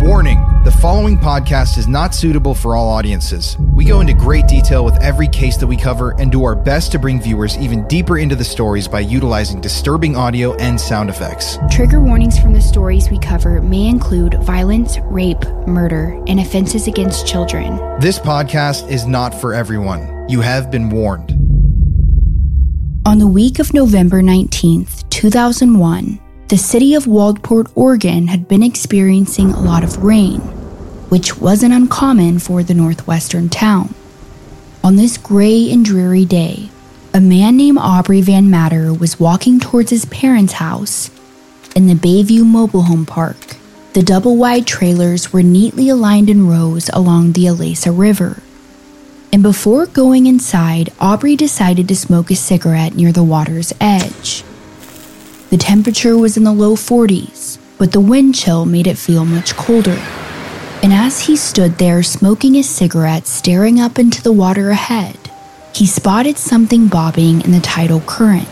Warning the following podcast is not suitable for all audiences. We go into great detail with every case that we cover and do our best to bring viewers even deeper into the stories by utilizing disturbing audio and sound effects. Trigger warnings from the stories we cover may include violence, rape, murder, and offenses against children. This podcast is not for everyone. You have been warned. On the week of November 19th, 2001, the city of Waldport, Oregon had been experiencing a lot of rain, which wasn't uncommon for the northwestern town. On this gray and dreary day, a man named Aubrey Van Matter was walking towards his parents' house in the Bayview Mobile Home Park. The double wide trailers were neatly aligned in rows along the Alesa River. And before going inside, Aubrey decided to smoke a cigarette near the water's edge. The temperature was in the low 40s, but the wind chill made it feel much colder. And as he stood there smoking his cigarette, staring up into the water ahead, he spotted something bobbing in the tidal current.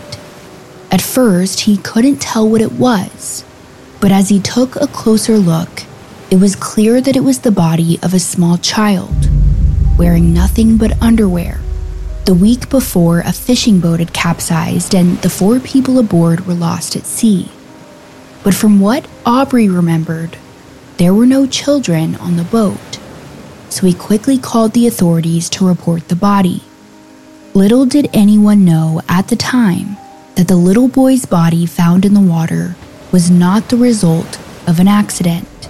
At first, he couldn't tell what it was, but as he took a closer look, it was clear that it was the body of a small child, wearing nothing but underwear. The week before, a fishing boat had capsized and the four people aboard were lost at sea. But from what Aubrey remembered, there were no children on the boat. So he quickly called the authorities to report the body. Little did anyone know at the time that the little boy's body found in the water was not the result of an accident.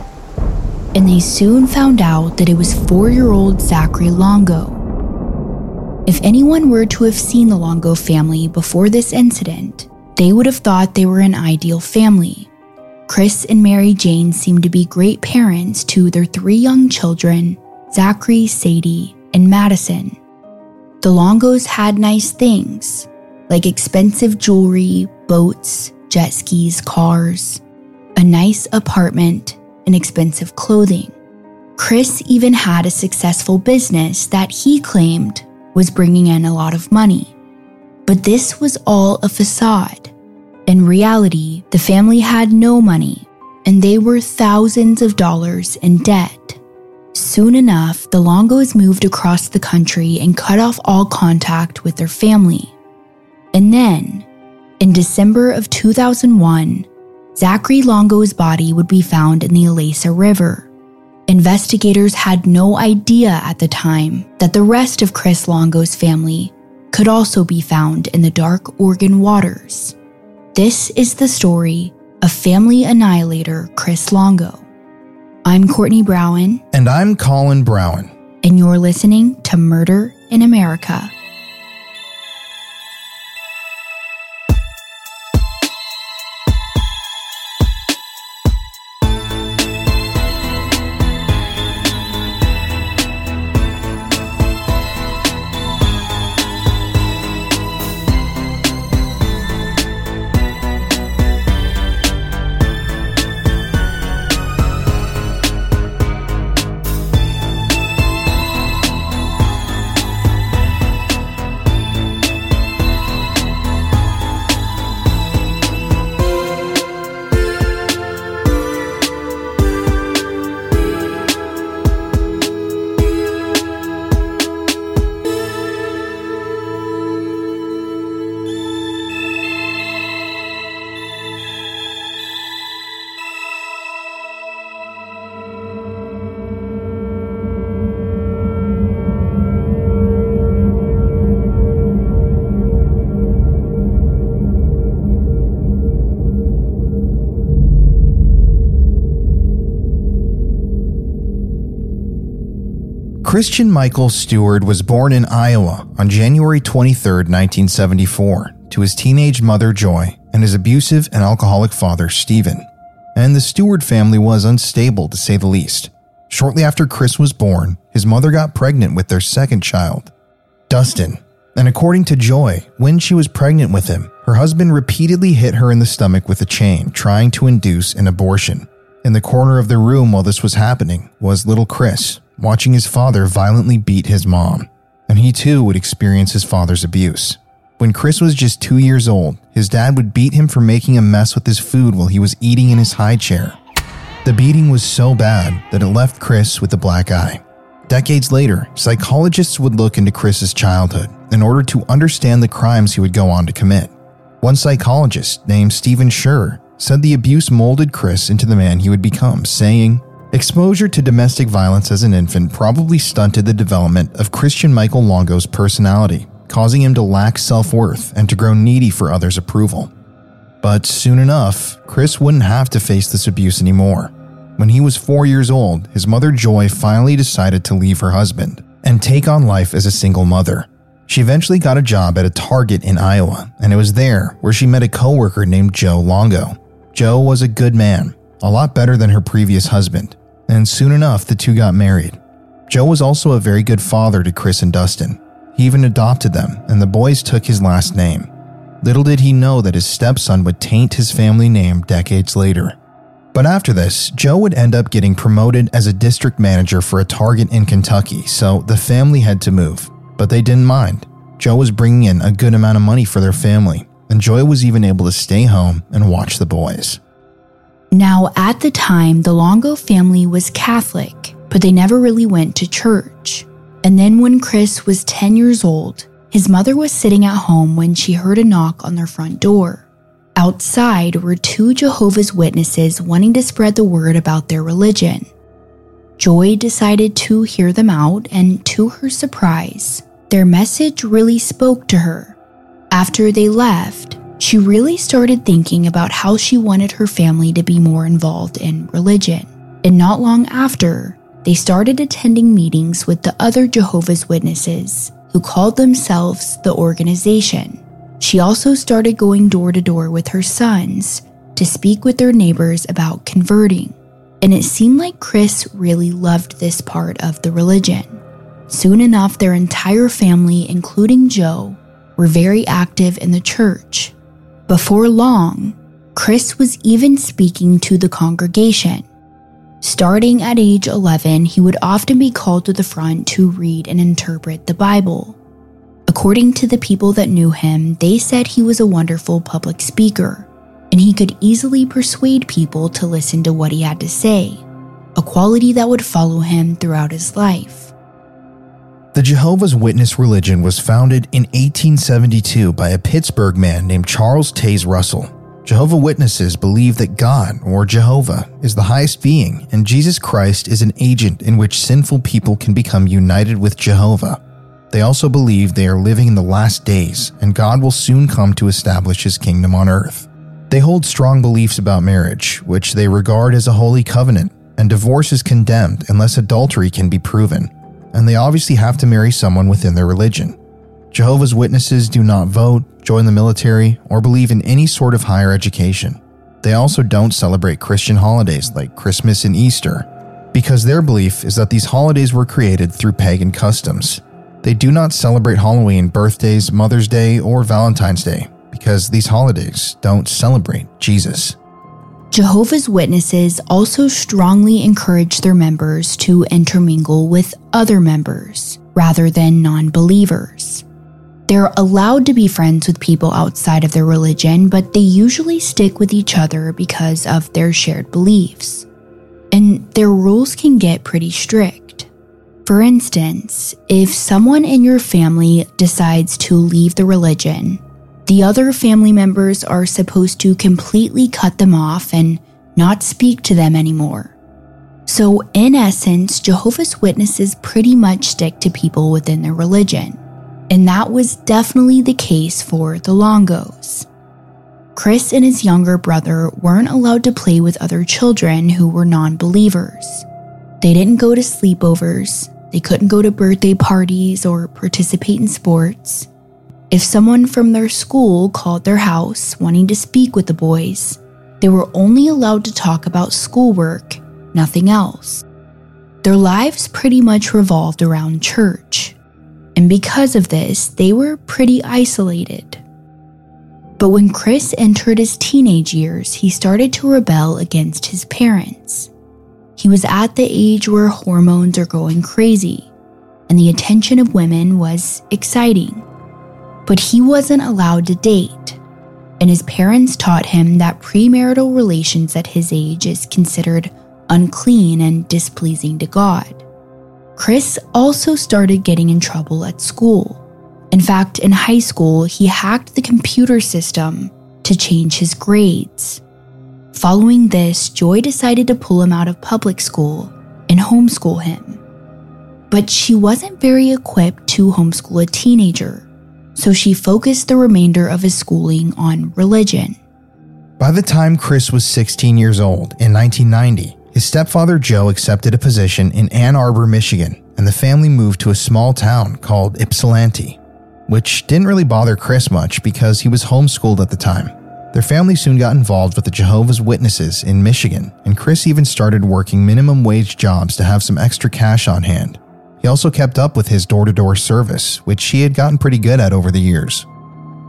And they soon found out that it was four year old Zachary Longo if anyone were to have seen the Longo family before this incident, they would have thought they were an ideal family. Chris and Mary Jane seemed to be great parents to their three young children, Zachary, Sadie, and Madison. The Longos had nice things, like expensive jewelry, boats, jet skis, cars, a nice apartment, and expensive clothing. Chris even had a successful business that he claimed was bringing in a lot of money. But this was all a facade. In reality, the family had no money, and they were thousands of dollars in debt. Soon enough, the Longos moved across the country and cut off all contact with their family. And then, in December of 2001, Zachary Longo's body would be found in the Alesa River. Investigators had no idea at the time that the rest of Chris Longo's family could also be found in the dark Oregon waters. This is the story of family annihilator Chris Longo. I'm Courtney Browen. And I'm Colin Browen. And you're listening to Murder in America. Christian Michael Stewart was born in Iowa on January 23, 1974, to his teenage mother Joy and his abusive and alcoholic father Stephen. And the Stewart family was unstable to say the least. Shortly after Chris was born, his mother got pregnant with their second child, Dustin. And according to Joy, when she was pregnant with him, her husband repeatedly hit her in the stomach with a chain, trying to induce an abortion. In the corner of the room while this was happening was little Chris, watching his father violently beat his mom. And he too would experience his father's abuse. When Chris was just two years old, his dad would beat him for making a mess with his food while he was eating in his high chair. The beating was so bad that it left Chris with a black eye. Decades later, psychologists would look into Chris's childhood in order to understand the crimes he would go on to commit. One psychologist named Stephen Scher said the abuse molded Chris into the man he would become, saying, Exposure to domestic violence as an infant probably stunted the development of Christian Michael Longo's personality, causing him to lack self worth and to grow needy for others' approval. But soon enough, Chris wouldn't have to face this abuse anymore. When he was four years old, his mother Joy finally decided to leave her husband and take on life as a single mother. She eventually got a job at a Target in Iowa, and it was there where she met a coworker named Joe Longo. Joe was a good man, a lot better than her previous husband, and soon enough the two got married. Joe was also a very good father to Chris and Dustin. He even adopted them, and the boys took his last name. Little did he know that his stepson would taint his family name decades later. But after this, Joe would end up getting promoted as a district manager for a Target in Kentucky, so the family had to move. But they didn't mind. Joe was bringing in a good amount of money for their family, and Joy was even able to stay home and watch the boys. Now, at the time, the Longo family was Catholic, but they never really went to church. And then when Chris was 10 years old, his mother was sitting at home when she heard a knock on their front door. Outside were two Jehovah's Witnesses wanting to spread the word about their religion. Joy decided to hear them out, and to her surprise, their message really spoke to her. After they left, she really started thinking about how she wanted her family to be more involved in religion. And not long after, they started attending meetings with the other Jehovah's Witnesses who called themselves the organization. She also started going door to door with her sons to speak with their neighbors about converting. And it seemed like Chris really loved this part of the religion. Soon enough, their entire family, including Joe, were very active in the church. Before long, Chris was even speaking to the congregation Starting at age 11, he would often be called to the front to read and interpret the Bible. According to the people that knew him, they said he was a wonderful public speaker, and he could easily persuade people to listen to what he had to say, a quality that would follow him throughout his life. The Jehovah's Witness religion was founded in 1872 by a Pittsburgh man named Charles Taze Russell. Jehovah Witnesses believe that God, or Jehovah, is the highest being, and Jesus Christ is an agent in which sinful people can become united with Jehovah. They also believe they are living in the last days, and God will soon come to establish his kingdom on earth. They hold strong beliefs about marriage, which they regard as a holy covenant, and divorce is condemned unless adultery can be proven, and they obviously have to marry someone within their religion. Jehovah's Witnesses do not vote, join the military, or believe in any sort of higher education. They also don't celebrate Christian holidays like Christmas and Easter, because their belief is that these holidays were created through pagan customs. They do not celebrate Halloween, birthdays, Mother's Day, or Valentine's Day, because these holidays don't celebrate Jesus. Jehovah's Witnesses also strongly encourage their members to intermingle with other members rather than non believers. They're allowed to be friends with people outside of their religion, but they usually stick with each other because of their shared beliefs. And their rules can get pretty strict. For instance, if someone in your family decides to leave the religion, the other family members are supposed to completely cut them off and not speak to them anymore. So, in essence, Jehovah's Witnesses pretty much stick to people within their religion and that was definitely the case for the Longos. Chris and his younger brother weren't allowed to play with other children who were non believers. They didn't go to sleepovers, They couldn't go to birthday parties or participate in sports. If someone from their school called their house wanting to speak with the boys, they were only allowed to talk about schoolwork, nothing else. Their lives pretty much revolved around church, and because of this, they were pretty isolated. But when Chris entered his teenage years, he started to rebel against his parents. He was at the age where hormones are going crazy, and the attention of women was exciting. But he wasn't allowed to date, and his parents taught him that premarital relations at his age is considered unclean and displeasing to God. Chris also started getting in trouble at school. In fact, in high school, he hacked the computer system to change his grades. Following this, Joy decided to pull him out of public school and homeschool him. But she wasn't very equipped to homeschool a teenager, so she focused the remainder of his schooling on religion. By the time Chris was 16 years old in 1990, his stepfather Joe accepted a position in Ann Arbor, Michigan, and the family moved to a small town called Ypsilanti, which didn't really bother Chris much because he was homeschooled at the time. Their family soon got involved with the Jehovah's Witnesses in Michigan, and Chris even started working minimum wage jobs to have some extra cash on hand. He also kept up with his door to door service, which he had gotten pretty good at over the years.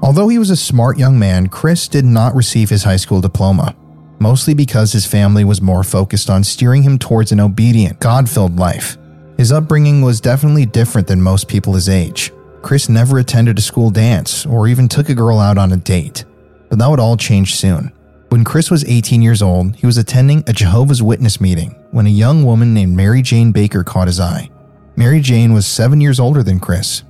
Although he was a smart young man, Chris did not receive his high school diploma mostly because his family was more focused on steering him towards an obedient, God filled life. His upbringing was definitely different than most people his age. Chris never attended a school dance or even took a girl out on a date. But that would all change soon. When Chris was 18 years old, he was attending a Jehovah's Witness meeting when a young woman named Mary Jane Baker caught his eye. Mary Jane was seven years older than Chris.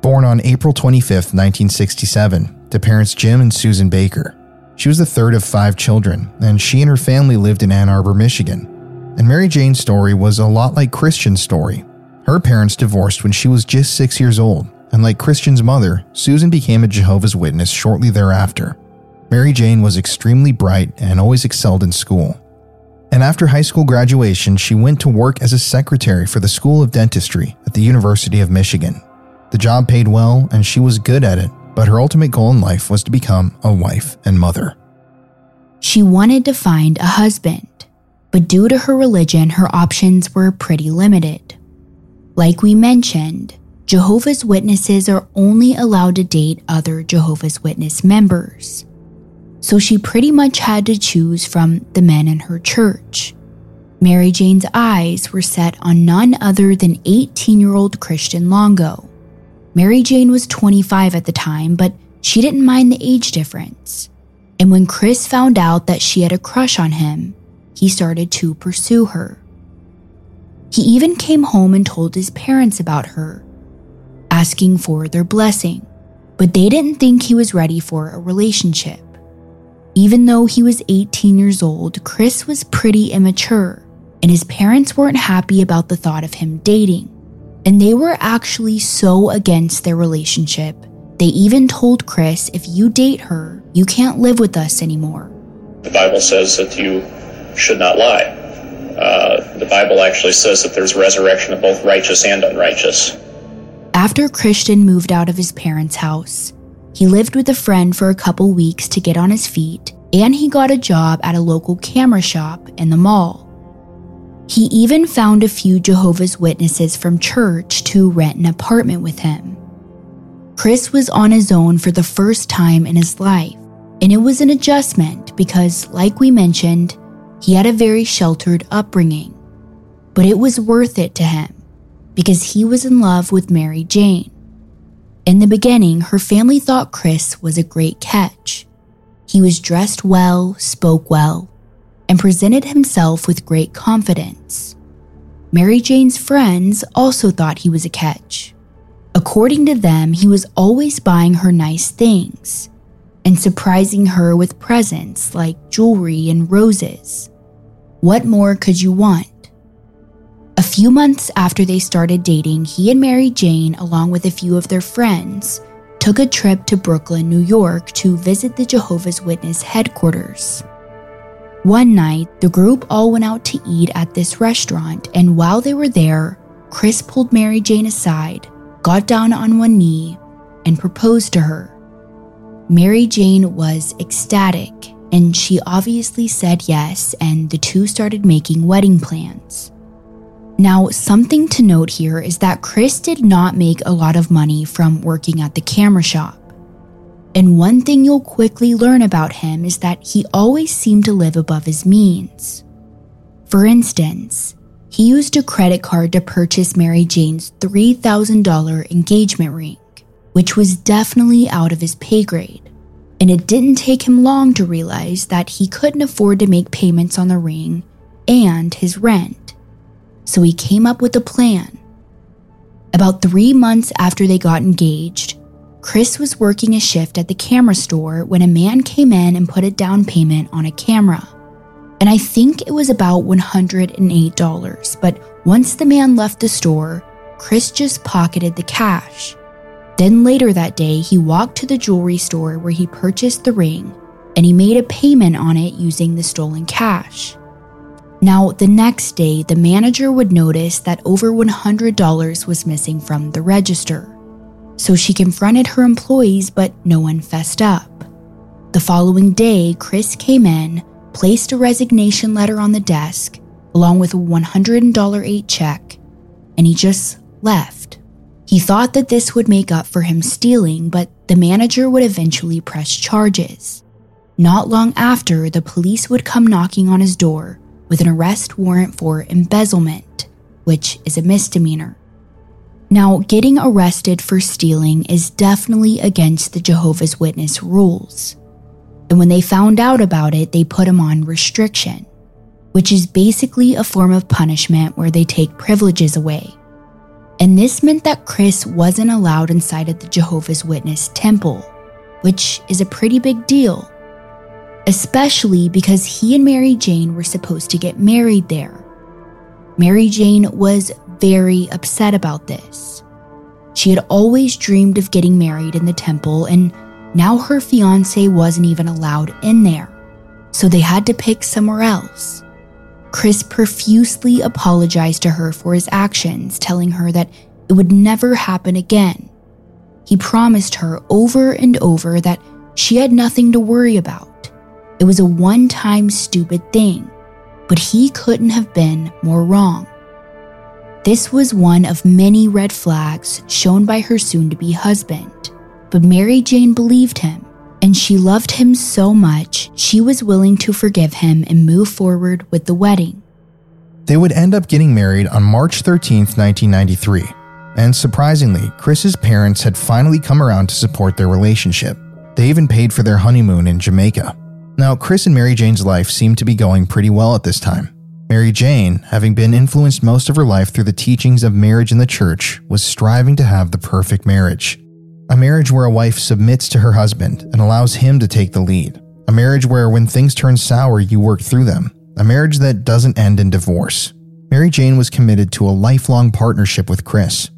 Born on April 25, 1967, to parents Jim and Susan Baker. She was the third of five children, and she and her family lived in Ann Arbor, Michigan. And Mary Jane's story was a lot like Christian's story. Her parents divorced when she was just six years old, and like Christian's mother, Susan became a Jehovah's Witness shortly thereafter. Mary Jane was extremely bright and always excelled in school. And after high school graduation, she went to work as a secretary for the School of Dentistry at the University of Michigan. The job paid well, and she was good at it, but her ultimate goal in life was to become a wife and mother. She wanted to find a husband, but due to her religion, her options were pretty limited. Like we mentioned, Jehovah's Witnesses are only allowed to date other Jehovah's Witness members. So she pretty much had to choose from the men in her church. Mary Jane's eyes were set on none other than 18 year old Christian Longo. Mary Jane was 25 at the time, but she didn't mind the age difference. And when Chris found out that she had a crush on him, he started to pursue her. He even came home and told his parents about her, asking for their blessing, but they didn't think he was ready for a relationship. Even though he was 18 years old, Chris was pretty immature, and his parents weren't happy about the thought of him dating and they were actually so against their relationship. They even told Chris, if you date her, you can't live with us anymore. The Bible says that you should not lie. Uh, the Bible actually says that there's resurrection of both righteous and unrighteous. After Christian moved out of his parents' house, he lived with a friend for a couple weeks to get on his feet, and he got a job at a local camera shop in the mall. He even found a few Jehovah's Witnesses from church to rent an apartment with him. Chris was on his own for the first time in his life, and it was an adjustment because, like we mentioned, he had a very sheltered upbringing. But it was worth it to him because he was in love with Mary Jane. In the beginning, her family thought Chris was a great catch. He was dressed well, spoke well, and presented himself with great confidence. Mary Jane's friends also thought he was a catch. According to them, he was always buying her nice things and surprising her with presents like jewelry and roses. What more could you want? A few months after they started dating, he and Mary Jane, along with a few of their friends, took a trip to Brooklyn, New York to visit the Jehovah's Witness headquarters. One night, the group all went out to eat at this restaurant, and while they were there, Chris pulled Mary Jane aside, got down on one knee, and proposed to her. Mary Jane was ecstatic, and she obviously said yes, and the two started making wedding plans. Now, something to note here is that Chris did not make a lot of money from working at the camera shop. And one thing you'll quickly learn about him is that he always seemed to live above his means. For instance, he used a credit card to purchase Mary Jane's $3,000 engagement ring, which was definitely out of his pay grade. And it didn't take him long to realize that he couldn't afford to make payments on the ring and his rent. So he came up with a plan. About three months after they got engaged, Chris was working a shift at the camera store when a man came in and put a down payment on a camera. And I think it was about $108, but once the man left the store, Chris just pocketed the cash. Then later that day, he walked to the jewelry store where he purchased the ring and he made a payment on it using the stolen cash. Now, the next day, the manager would notice that over $100 was missing from the register. So she confronted her employees, but no one fessed up. The following day, Chris came in, placed a resignation letter on the desk, along with a $108 check, and he just left. He thought that this would make up for him stealing, but the manager would eventually press charges. Not long after, the police would come knocking on his door with an arrest warrant for embezzlement, which is a misdemeanor. Now, getting arrested for stealing is definitely against the Jehovah's Witness rules. And when they found out about it, they put him on restriction, which is basically a form of punishment where they take privileges away. And this meant that Chris wasn't allowed inside of the Jehovah's Witness temple, which is a pretty big deal, especially because he and Mary Jane were supposed to get married there. Mary Jane was very upset about this. She had always dreamed of getting married in the temple, and now her fiance wasn't even allowed in there, so they had to pick somewhere else. Chris profusely apologized to her for his actions, telling her that it would never happen again. He promised her over and over that she had nothing to worry about. It was a one time stupid thing, but he couldn't have been more wrong. This was one of many red flags shown by her soon to be husband. But Mary Jane believed him, and she loved him so much she was willing to forgive him and move forward with the wedding. They would end up getting married on March 13, 1993. And surprisingly, Chris's parents had finally come around to support their relationship. They even paid for their honeymoon in Jamaica. Now, Chris and Mary Jane's life seemed to be going pretty well at this time. Mary Jane, having been influenced most of her life through the teachings of marriage in the church, was striving to have the perfect marriage. A marriage where a wife submits to her husband and allows him to take the lead. A marriage where when things turn sour, you work through them. A marriage that doesn't end in divorce. Mary Jane was committed to a lifelong partnership with Chris.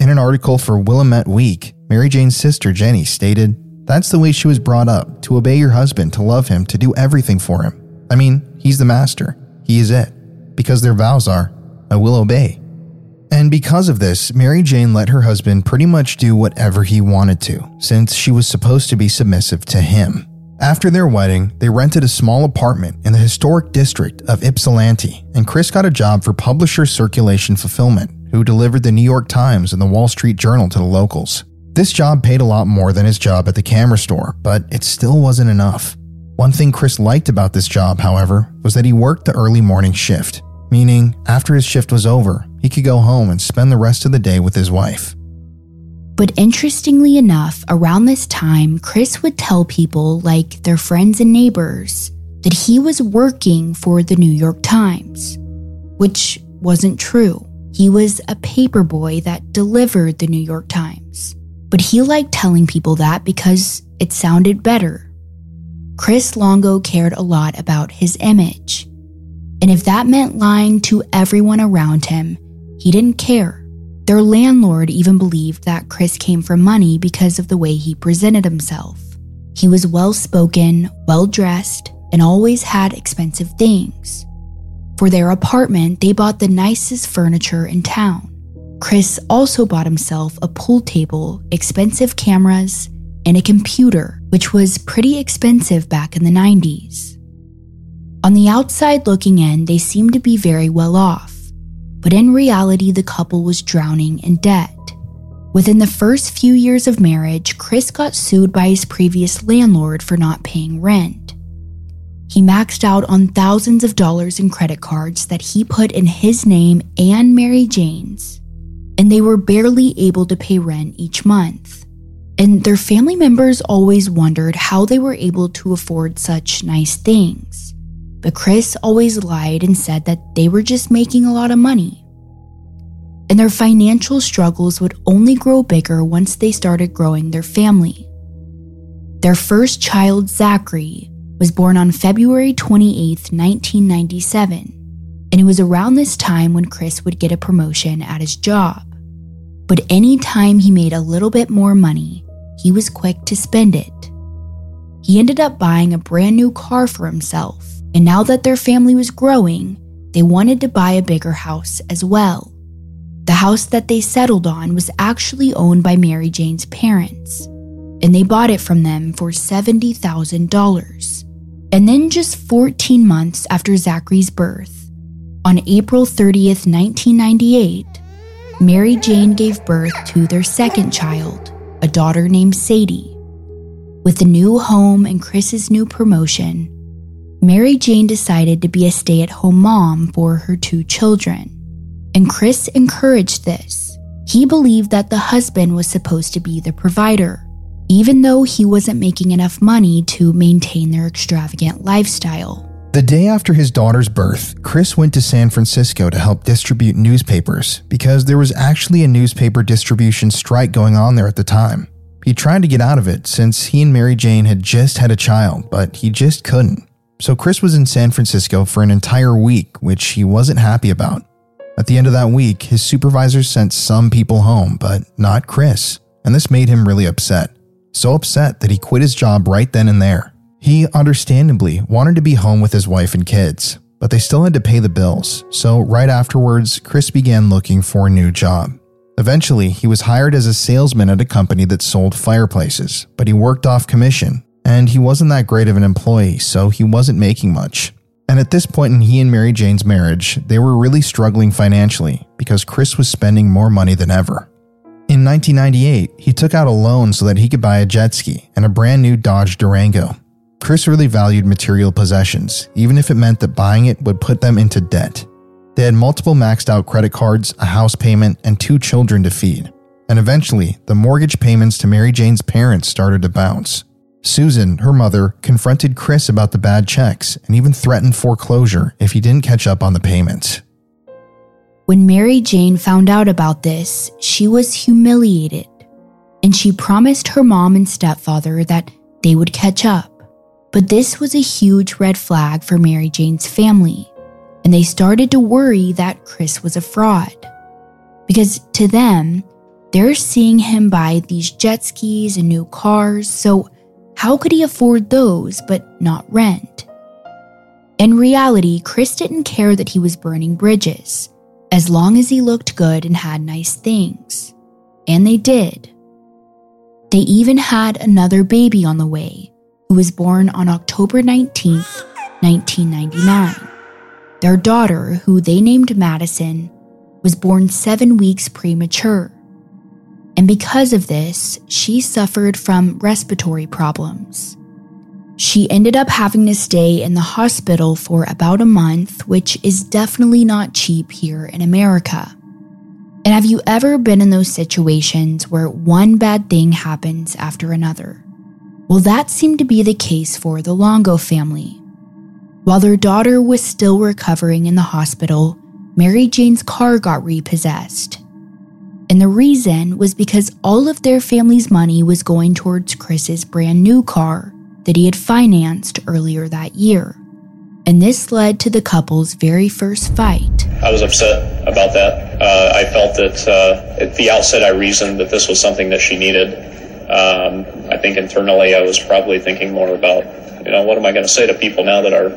In an article for Willamette Week, Mary Jane's sister Jenny stated, That's the way she was brought up to obey your husband, to love him, to do everything for him. I mean, he's the master. He is it. Because their vows are, I will obey. And because of this, Mary Jane let her husband pretty much do whatever he wanted to, since she was supposed to be submissive to him. After their wedding, they rented a small apartment in the historic district of Ypsilanti, and Chris got a job for publisher Circulation Fulfillment, who delivered the New York Times and the Wall Street Journal to the locals. This job paid a lot more than his job at the camera store, but it still wasn't enough. One thing Chris liked about this job, however, was that he worked the early morning shift, meaning after his shift was over, he could go home and spend the rest of the day with his wife. But interestingly enough, around this time, Chris would tell people, like their friends and neighbors, that he was working for the New York Times, which wasn't true. He was a paperboy that delivered the New York Times. But he liked telling people that because it sounded better Chris Longo cared a lot about his image. And if that meant lying to everyone around him, he didn't care. Their landlord even believed that Chris came for money because of the way he presented himself. He was well spoken, well dressed, and always had expensive things. For their apartment, they bought the nicest furniture in town. Chris also bought himself a pool table, expensive cameras, and a computer, which was pretty expensive back in the 90s. On the outside looking in, they seemed to be very well off, but in reality, the couple was drowning in debt. Within the first few years of marriage, Chris got sued by his previous landlord for not paying rent. He maxed out on thousands of dollars in credit cards that he put in his name and Mary Jane's, and they were barely able to pay rent each month. And their family members always wondered how they were able to afford such nice things. But Chris always lied and said that they were just making a lot of money. And their financial struggles would only grow bigger once they started growing their family. Their first child, Zachary, was born on February 28, 1997, and it was around this time when Chris would get a promotion at his job. But any time he made a little bit more money, he was quick to spend it. He ended up buying a brand new car for himself, and now that their family was growing, they wanted to buy a bigger house as well. The house that they settled on was actually owned by Mary Jane's parents, and they bought it from them for $70,000. And then, just 14 months after Zachary's birth, on April 30th, 1998, Mary Jane gave birth to their second child, a daughter named Sadie. With the new home and Chris's new promotion, Mary Jane decided to be a stay at home mom for her two children. And Chris encouraged this. He believed that the husband was supposed to be the provider, even though he wasn't making enough money to maintain their extravagant lifestyle. The day after his daughter's birth, Chris went to San Francisco to help distribute newspapers because there was actually a newspaper distribution strike going on there at the time. He tried to get out of it since he and Mary Jane had just had a child, but he just couldn't. So Chris was in San Francisco for an entire week, which he wasn't happy about. At the end of that week, his supervisors sent some people home, but not Chris, and this made him really upset. So upset that he quit his job right then and there. He understandably wanted to be home with his wife and kids, but they still had to pay the bills. So, right afterwards, Chris began looking for a new job. Eventually, he was hired as a salesman at a company that sold fireplaces, but he worked off commission, and he wasn't that great of an employee, so he wasn't making much. And at this point in he and Mary Jane's marriage, they were really struggling financially because Chris was spending more money than ever. In 1998, he took out a loan so that he could buy a jet ski and a brand new Dodge Durango. Chris really valued material possessions, even if it meant that buying it would put them into debt. They had multiple maxed out credit cards, a house payment, and two children to feed. And eventually, the mortgage payments to Mary Jane's parents started to bounce. Susan, her mother, confronted Chris about the bad checks and even threatened foreclosure if he didn't catch up on the payments. When Mary Jane found out about this, she was humiliated, and she promised her mom and stepfather that they would catch up. But this was a huge red flag for Mary Jane's family, and they started to worry that Chris was a fraud. Because to them, they're seeing him buy these jet skis and new cars, so how could he afford those but not rent? In reality, Chris didn't care that he was burning bridges, as long as he looked good and had nice things. And they did. They even had another baby on the way, who was born on October 19, 1999. Their daughter, who they named Madison, was born seven weeks premature. And because of this, she suffered from respiratory problems. She ended up having to stay in the hospital for about a month, which is definitely not cheap here in America. And have you ever been in those situations where one bad thing happens after another? Well, that seemed to be the case for the Longo family. While their daughter was still recovering in the hospital, Mary Jane's car got repossessed. And the reason was because all of their family's money was going towards Chris's brand new car that he had financed earlier that year. And this led to the couple's very first fight. I was upset about that. Uh, I felt that uh, at the outset I reasoned that this was something that she needed um, I think internally I was probably thinking more about, you know, what am I going to say to people now that our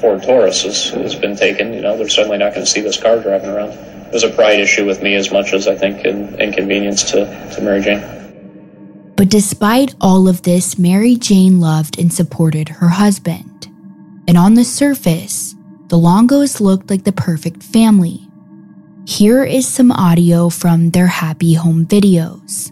Ford Taurus has, has been taken? You know, they're certainly not going to see this car driving around. it was a pride issue with me as much as I think an inconvenience to, to Mary Jane. But despite all of this, Mary Jane loved and supported her husband. And on the surface, the Longos looked like the perfect family. Here is some audio from their happy home videos.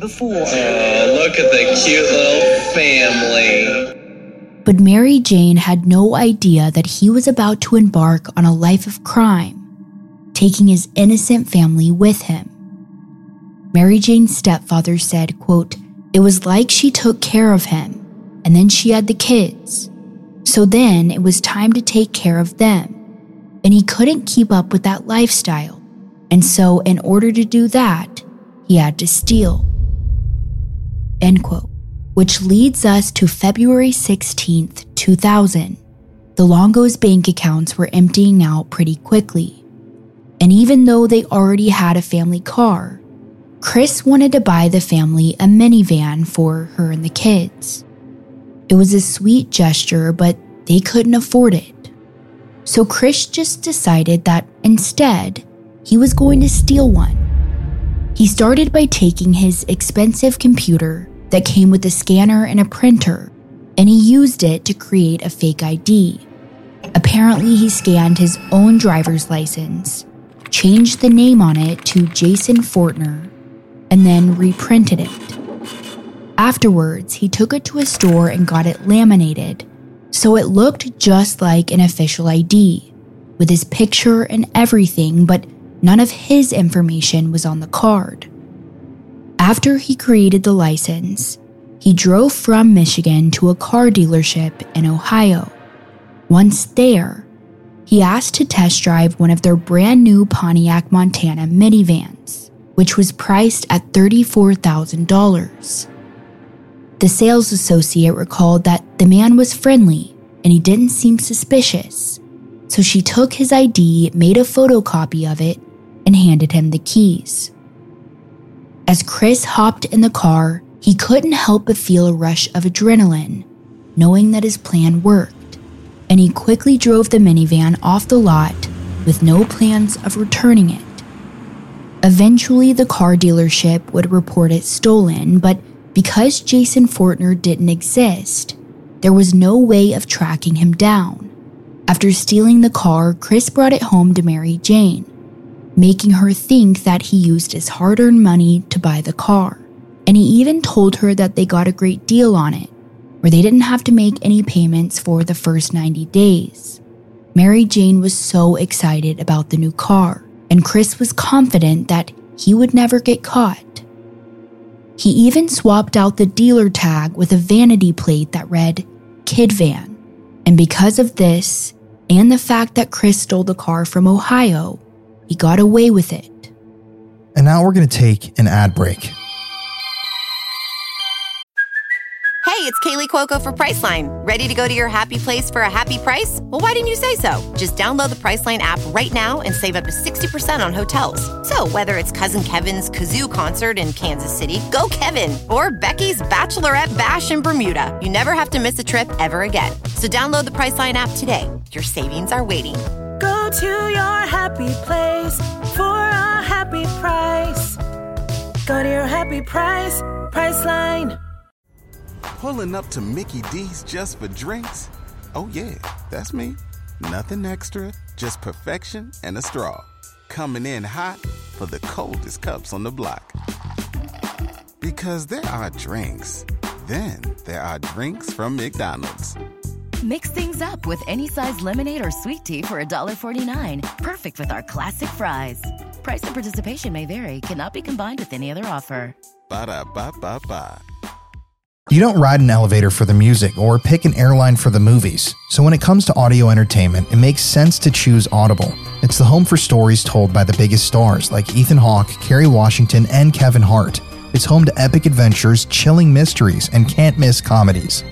Before. Oh, look at the cute little family. But Mary Jane had no idea that he was about to embark on a life of crime, taking his innocent family with him. Mary Jane's stepfather said, quote, It was like she took care of him, and then she had the kids. So then it was time to take care of them. And he couldn't keep up with that lifestyle. And so, in order to do that, he had to steal. End quote. Which leads us to February 16th, 2000. The Longo's bank accounts were emptying out pretty quickly. And even though they already had a family car, Chris wanted to buy the family a minivan for her and the kids. It was a sweet gesture, but they couldn't afford it. So Chris just decided that instead, he was going to steal one. He started by taking his expensive computer that came with a scanner and a printer, and he used it to create a fake ID. Apparently, he scanned his own driver's license, changed the name on it to Jason Fortner, and then reprinted it. Afterwards, he took it to a store and got it laminated, so it looked just like an official ID, with his picture and everything, but None of his information was on the card. After he created the license, he drove from Michigan to a car dealership in Ohio. Once there, he asked to test drive one of their brand new Pontiac Montana minivans, which was priced at $34,000. The sales associate recalled that the man was friendly and he didn't seem suspicious, so she took his ID, made a photocopy of it, and handed him the keys. As Chris hopped in the car, he couldn't help but feel a rush of adrenaline, knowing that his plan worked, and he quickly drove the minivan off the lot with no plans of returning it. Eventually, the car dealership would report it stolen, but because Jason Fortner didn't exist, there was no way of tracking him down. After stealing the car, Chris brought it home to Mary Jane, making her think that he used his hard earned money to buy the car. And he even told her that they got a great deal on it, where they didn't have to make any payments for the first 90 days. Mary Jane was so excited about the new car, and Chris was confident that he would never get caught. He even swapped out the dealer tag with a vanity plate that read Kid Van. And because of this, and the fact that Chris stole the car from Ohio, he got away with it. And now we're going to take an ad break. Hey, it's Kaley Cuoco for Priceline. Ready to go to your happy place for a happy price? Well, why didn't you say so? Just download the Priceline app right now and save up to 60% on hotels. So, whether it's Cousin Kevin's Kazoo concert in Kansas City, go Kevin, or Becky's Bachelorette Bash in Bermuda, you never have to miss a trip ever again. So, download the Priceline app today. Your savings are waiting Go to your happy place for a happy price. Go to your happy price, Priceline. Pulling up to Mickey D's just for drinks? Oh, yeah, that's me. Nothing extra, just perfection and a straw. Coming in hot for the coldest cups on the block. Because there are drinks, then there are drinks from McDonald's. Mix things up with any size lemonade or sweet tea for $1.49. Perfect with our classic fries. Price and participation may vary, cannot be combined with any other offer. Ba da ba ba ba. You don't ride an elevator for the music or pick an airline for the movies. So when it comes to audio entertainment, it makes sense to choose Audible. It's the home for stories told by the biggest stars like Ethan Hawke, Kerry Washington, and Kevin Hart. It's home to epic adventures, chilling mysteries, and can't miss comedies.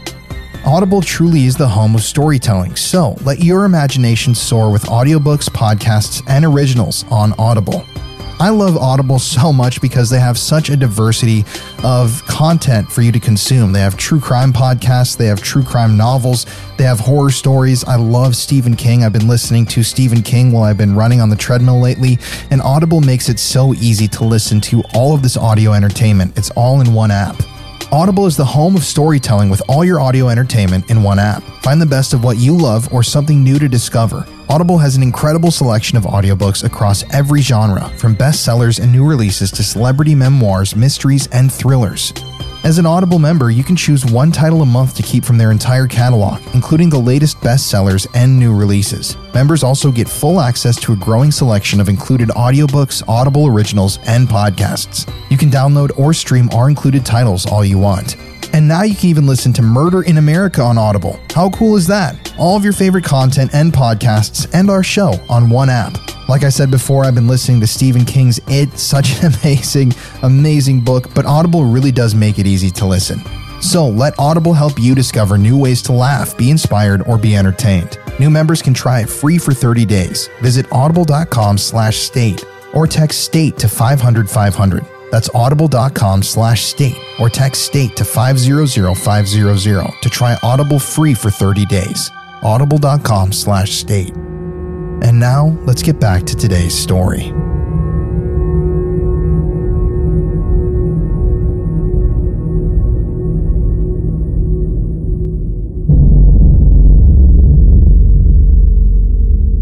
Audible truly is the home of storytelling, so let your imagination soar with audiobooks, podcasts, and originals on Audible. I love Audible so much because they have such a diversity of content for you to consume. They have true crime podcasts, they have true crime novels, they have horror stories. I love Stephen King. I've been listening to Stephen King while I've been running on the treadmill lately, and Audible makes it so easy to listen to all of this audio entertainment. It's all in one app. Audible is the home of storytelling with all your audio entertainment in one app. Find the best of what you love or something new to discover. Audible has an incredible selection of audiobooks across every genre, from bestsellers and new releases to celebrity memoirs, mysteries, and thrillers. As an Audible member, you can choose one title a month to keep from their entire catalog, including the latest bestsellers and new releases. Members also get full access to a growing selection of included audiobooks, Audible originals, and podcasts. You can download or stream our included titles all you want. And now you can even listen to Murder in America on Audible. How cool is that? All of your favorite content and podcasts and our show on one app. Like I said before, I've been listening to Stephen King's It, such an amazing, amazing book, but Audible really does make it easy to listen. So let Audible help you discover new ways to laugh, be inspired, or be entertained. New members can try it free for 30 days. Visit audible.com slash state or text state to 500 500. That's audible.com slash state or text state to 500 500 to try Audible free for 30 days. Audible.com slash state. And now let's get back to today's story.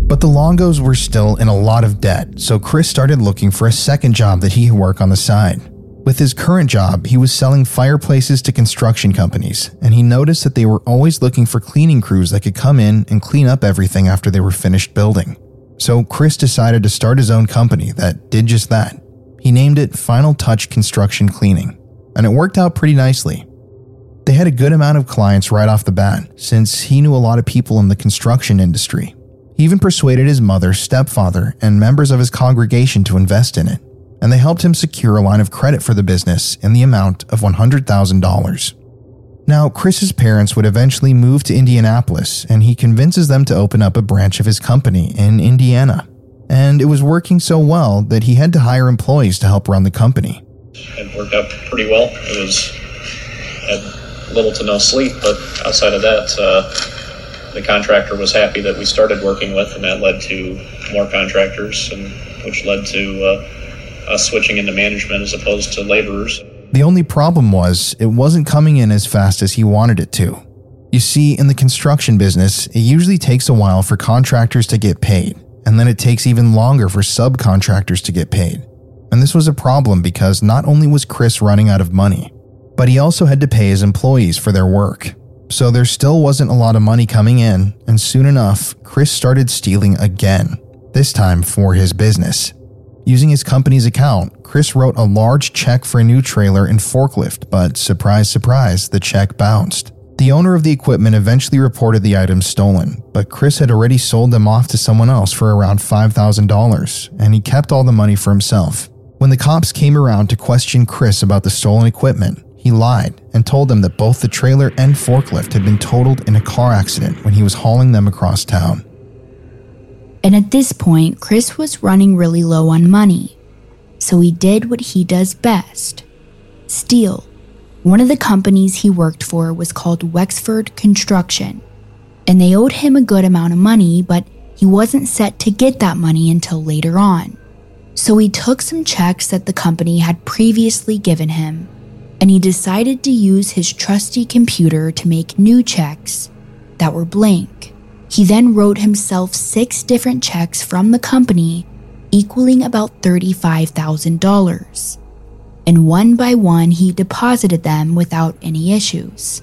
But the Longos were still in a lot of debt, so Chris started looking for a second job that he could work on the side. With his current job, he was selling fireplaces to construction companies, and he noticed that they were always looking for cleaning crews that could come in and clean up everything after they were finished building. So Chris decided to start his own company that did just that. He named it Final Touch Construction Cleaning, and it worked out pretty nicely. They had a good amount of clients right off the bat, since he knew a lot of people in the construction industry. He even persuaded his mother, stepfather, and members of his congregation to invest in it, and they helped him secure a line of credit for the business in the amount of $100,000. Now, Chris's parents would eventually move to Indianapolis, and he convinces them to open up a branch of his company in Indiana. And it was working so well that he had to hire employees to help run the company. It worked out pretty well. It was had little to no sleep, but outside of that, uh, the contractor was happy that we started working with, and that led to more contractors, and which led to uh, us switching into management as opposed to laborers. The only problem was it wasn't coming in as fast as he wanted it to. You see, in the construction business, it usually takes a while for contractors to get paid, and then it takes even longer for subcontractors to get paid. And this was a problem because not only was Chris running out of money, but he also had to pay his employees for their work. So there still wasn't a lot of money coming in, and soon enough, Chris started stealing again, this time for his business. Using his company's account, Chris wrote a large check for a new trailer and forklift, but surprise, surprise, the check bounced. The owner of the equipment eventually reported the items stolen, but Chris had already sold them off to someone else for around $5,000, and he kept all the money for himself. When the cops came around to question Chris about the stolen equipment, he lied and told them that both the trailer and forklift had been totaled in a car accident when he was hauling them across town. And at this point, Chris was running really low on money. So he did what he does best steal. One of the companies he worked for was called Wexford Construction, and they owed him a good amount of money, but he wasn't set to get that money until later on. So he took some checks that the company had previously given him, and he decided to use his trusty computer to make new checks that were blank. He then wrote himself six different checks from the company, equaling about $35,000. And one by one, he deposited them without any issues.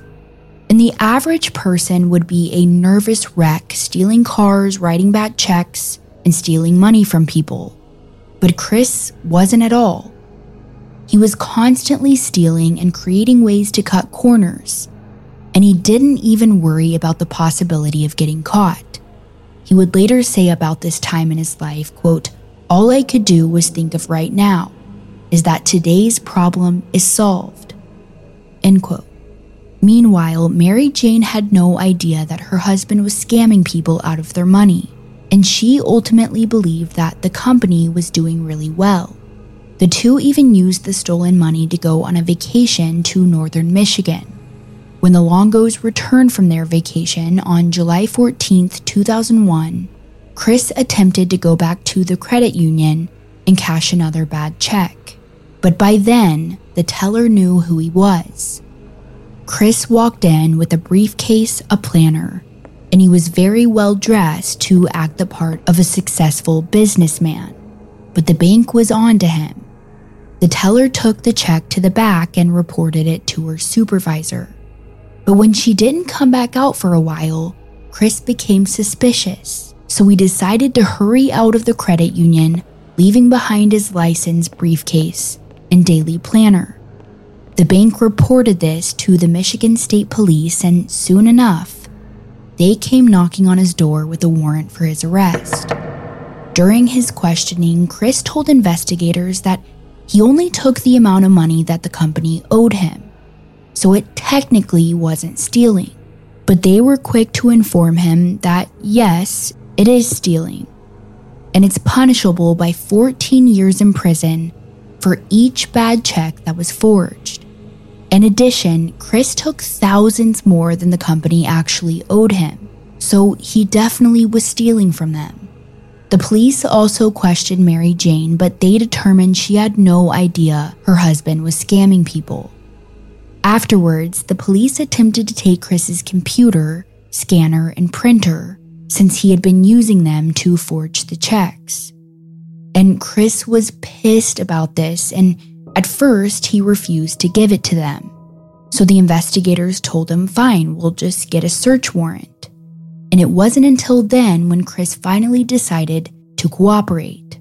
And the average person would be a nervous wreck, stealing cars, writing bad checks, and stealing money from people. But Chris wasn't at all. He was constantly stealing and creating ways to cut corners and he didn't even worry about the possibility of getting caught. He would later say about this time in his life, quote, all I could do was think of right now is that today's problem is solved. End quote. Meanwhile, Mary Jane had no idea that her husband was scamming people out of their money, and she ultimately believed that the company was doing really well. The two even used the stolen money to go on a vacation to northern Michigan. When the Longos returned from their vacation on July 14, 2001, Chris attempted to go back to the credit union and cash another bad check. But by then, the teller knew who he was. Chris walked in with a briefcase, a planner, and he was very well dressed to act the part of a successful businessman. But the bank was on to him. The teller took the check to the back and reported it to her supervisor. But when she didn't come back out for a while, Chris became suspicious. So he decided to hurry out of the credit union, leaving behind his license, briefcase, and daily planner. The bank reported this to the Michigan State Police, and soon enough, they came knocking on his door with a warrant for his arrest. During his questioning, Chris told investigators that he only took the amount of money that the company owed him, so it technically wasn't stealing. But they were quick to inform him that yes, it is stealing, and it's punishable by 14 years in prison for each bad check that was forged. In addition, Chris took thousands more than the company actually owed him, so he definitely was stealing from them. The police also questioned Mary Jane, but they determined she had no idea her husband was scamming people. Afterwards, the police attempted to take Chris's computer, scanner, and printer since he had been using them to forge the checks. And Chris was pissed about this, and at first he refused to give it to them. So the investigators told him, fine, we'll just get a search warrant. And it wasn't until then when Chris finally decided to cooperate.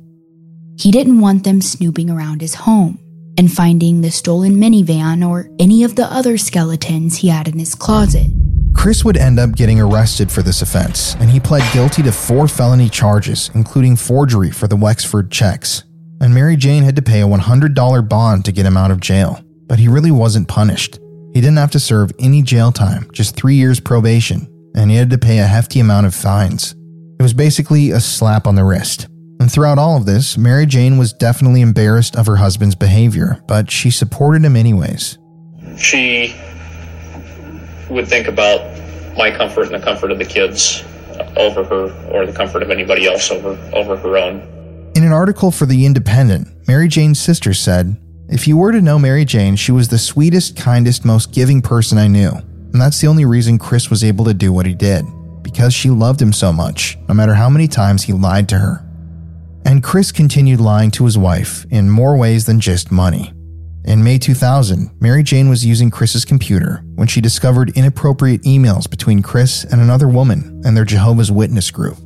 He didn't want them snooping around his home and finding the stolen minivan or any of the other skeletons he had in his closet. Chris would end up getting arrested for this offense, and he pled guilty to four felony charges, including forgery for the Wexford checks. And Mary Jane had to pay a $100 bond to get him out of jail. But he really wasn't punished. He didn't have to serve any jail time, just three years probation, and he had to pay a hefty amount of fines. It was basically a slap on the wrist. And throughout all of this, Mary Jane was definitely embarrassed of her husband's behavior, but she supported him anyways. She would think about my comfort and the comfort of the kids over her or the comfort of anybody else over over her own. In an article for The Independent, Mary Jane's sister said, If you were to know Mary Jane, she was the sweetest, kindest, most giving person I knew. And that's the only reason Chris was able to do what he did, because she loved him so much, no matter how many times he lied to her. And Chris continued lying to his wife in more ways than just money. In May 2000, Mary Jane was using Chris's computer when she discovered inappropriate emails between Chris and another woman and their Jehovah's Witness group.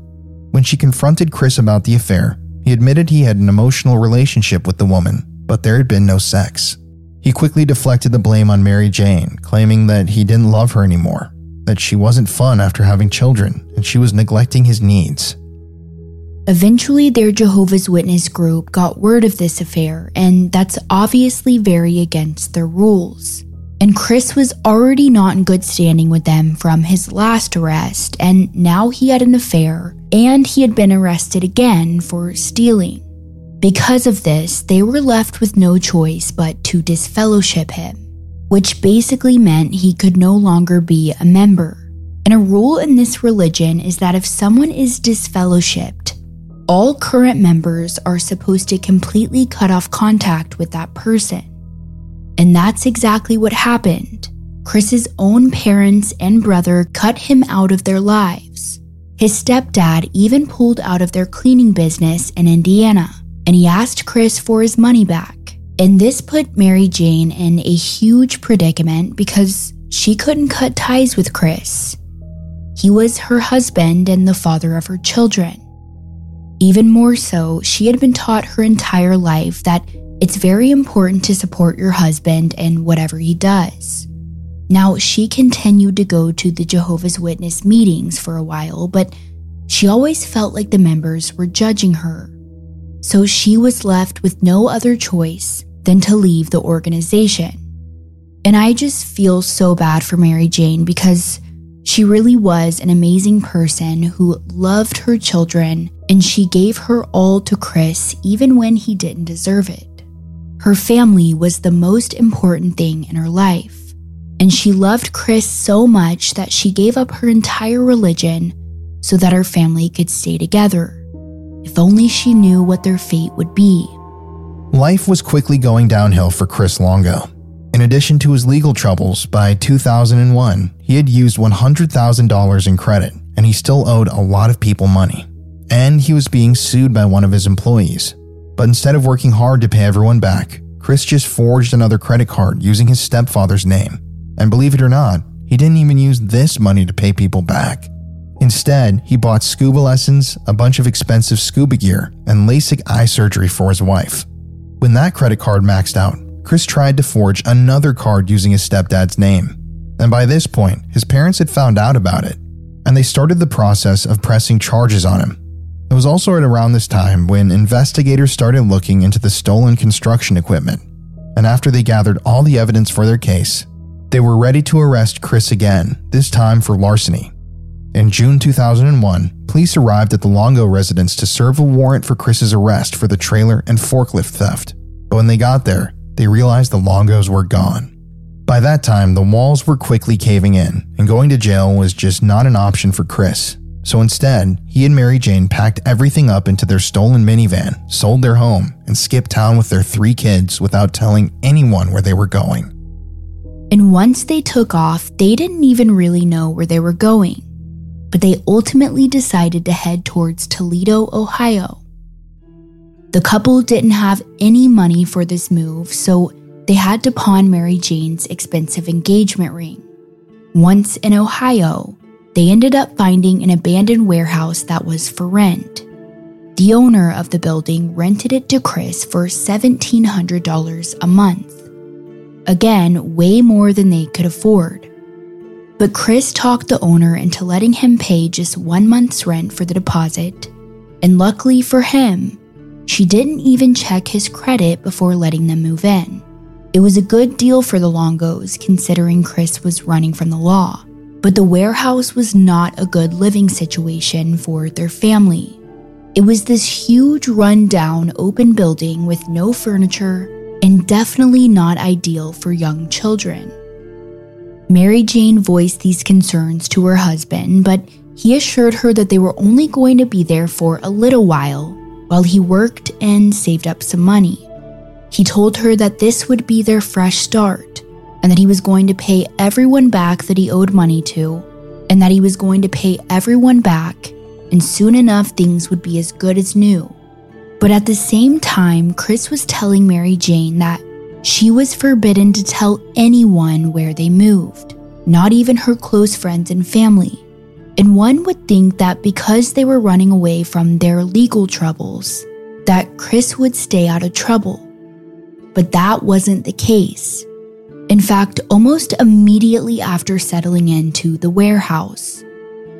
When she confronted Chris about the affair, he admitted he had an emotional relationship with the woman, but there had been no sex. He quickly deflected the blame on Mary Jane, claiming that he didn't love her anymore, that she wasn't fun after having children, and she was neglecting his needs. Eventually, their Jehovah's Witness group got word of this affair, and that's obviously very against their rules. And Chris was already not in good standing with them from his last arrest, and now he had an affair, and he had been arrested again for stealing. Because of this, they were left with no choice but to disfellowship him, which basically meant he could no longer be a member. And a rule in this religion is that if someone is disfellowshipped, all current members are supposed to completely cut off contact with that person. And that's exactly what happened. Chris's own parents and brother cut him out of their lives. His stepdad even pulled out of their cleaning business in Indiana, and he asked Chris for his money back. And this put Mary Jane in a huge predicament because she couldn't cut ties with Chris. He was her husband and the father of her children. Even more so, she had been taught her entire life that it's very important to support your husband in whatever he does. Now, she continued to go to the Jehovah's Witness meetings for a while, but she always felt like the members were judging her. So she was left with no other choice than to leave the organization. And I just feel so bad for Mary Jane because she really was an amazing person who loved her children and she gave her all to Chris even when he didn't deserve it. her family was the most important thing in her life. And she loved Chris so much that she gave up her entire religion so that her family could stay together. If only she knew what their fate would be. Life was quickly going downhill for Chris Longo. In addition to his legal troubles, by 2001, he had used $100,000 in credit and he still owed a lot of people money. And he was being sued by one of his employees. But instead of working hard to pay everyone back, Chris just forged another credit card using his stepfather's name. And believe it or not, he didn't even use this money to pay people back. Instead, he bought scuba lessons, a bunch of expensive scuba gear, and LASIK eye surgery for his wife. When that credit card maxed out, Chris tried to forge another card using his stepdad's name. And by this point, his parents had found out about it, and they started the process of pressing charges on him. It was also at around this time when investigators started looking into the stolen construction equipment. And after they gathered all the evidence for their case, they were ready to arrest Chris again, this time for larceny. In June 2001, police arrived at the Longo residence to serve a warrant for Chris's arrest for the trailer and forklift theft. But when they got there, they realized the Longos were gone. By that time, the walls were quickly caving in, and going to jail was just not an option for Chris. So instead, he and Mary Jane packed everything up into their stolen minivan, sold their home, and skipped town with their three kids without telling anyone where they were going. And once they took off, they didn't even really know where they were going but they ultimately decided to head towards Toledo, Ohio. The couple didn't have any money for this move, so they had to pawn Mary Jane's expensive engagement ring. Once in Ohio, they ended up finding an abandoned warehouse that was for rent. The owner of the building rented it to Chris for $1,700 a month. Again, way more than they could afford. But Chris talked the owner into letting him pay just one month's rent for the deposit. And luckily for him, she didn't even check his credit before letting them move in. It was a good deal for the Longos considering Chris was running from the law. But the warehouse was not a good living situation for their family. It was this huge, run-down, open building with no furniture and definitely not ideal for young children. Mary Jane voiced these concerns to her husband, but he assured her that they were only going to be there for a little while while he worked and saved up some money. He told her that this would be their fresh start and that he was going to pay everyone back that he owed money to, and that he was going to pay everyone back, and soon enough things would be as good as new. But at the same time, Chris was telling Mary Jane that she was forbidden to tell anyone where they moved, not even her close friends and family. And one would think that because they were running away from their legal troubles, that Chris would stay out of trouble. But that wasn't the case. In fact, almost immediately after settling into the warehouse,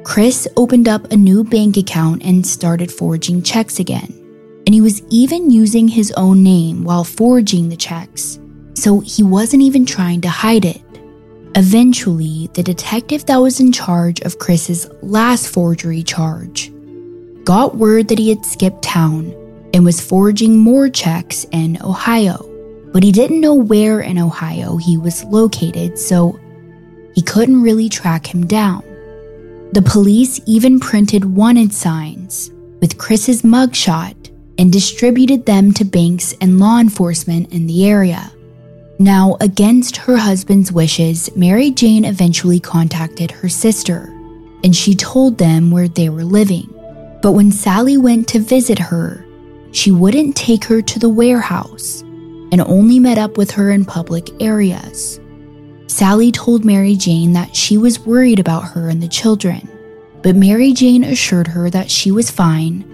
Chris opened up a new bank account and started forging checks again and he was even using his own name while forging the checks, so he wasn't even trying to hide it. Eventually, the detective that was in charge of Chris's last forgery charge got word that he had skipped town and was forging more checks in Ohio, but he didn't know where in Ohio he was located, so he couldn't really track him down. The police even printed wanted signs with Chris's mugshot and distributed them to banks and law enforcement in the area. Now, against her husband's wishes, Mary Jane eventually contacted her sister, and she told them where they were living. But when Sally went to visit her, she wouldn't take her to the warehouse and only met up with her in public areas. Sally told Mary Jane that she was worried about her and the children, but Mary Jane assured her that she was fine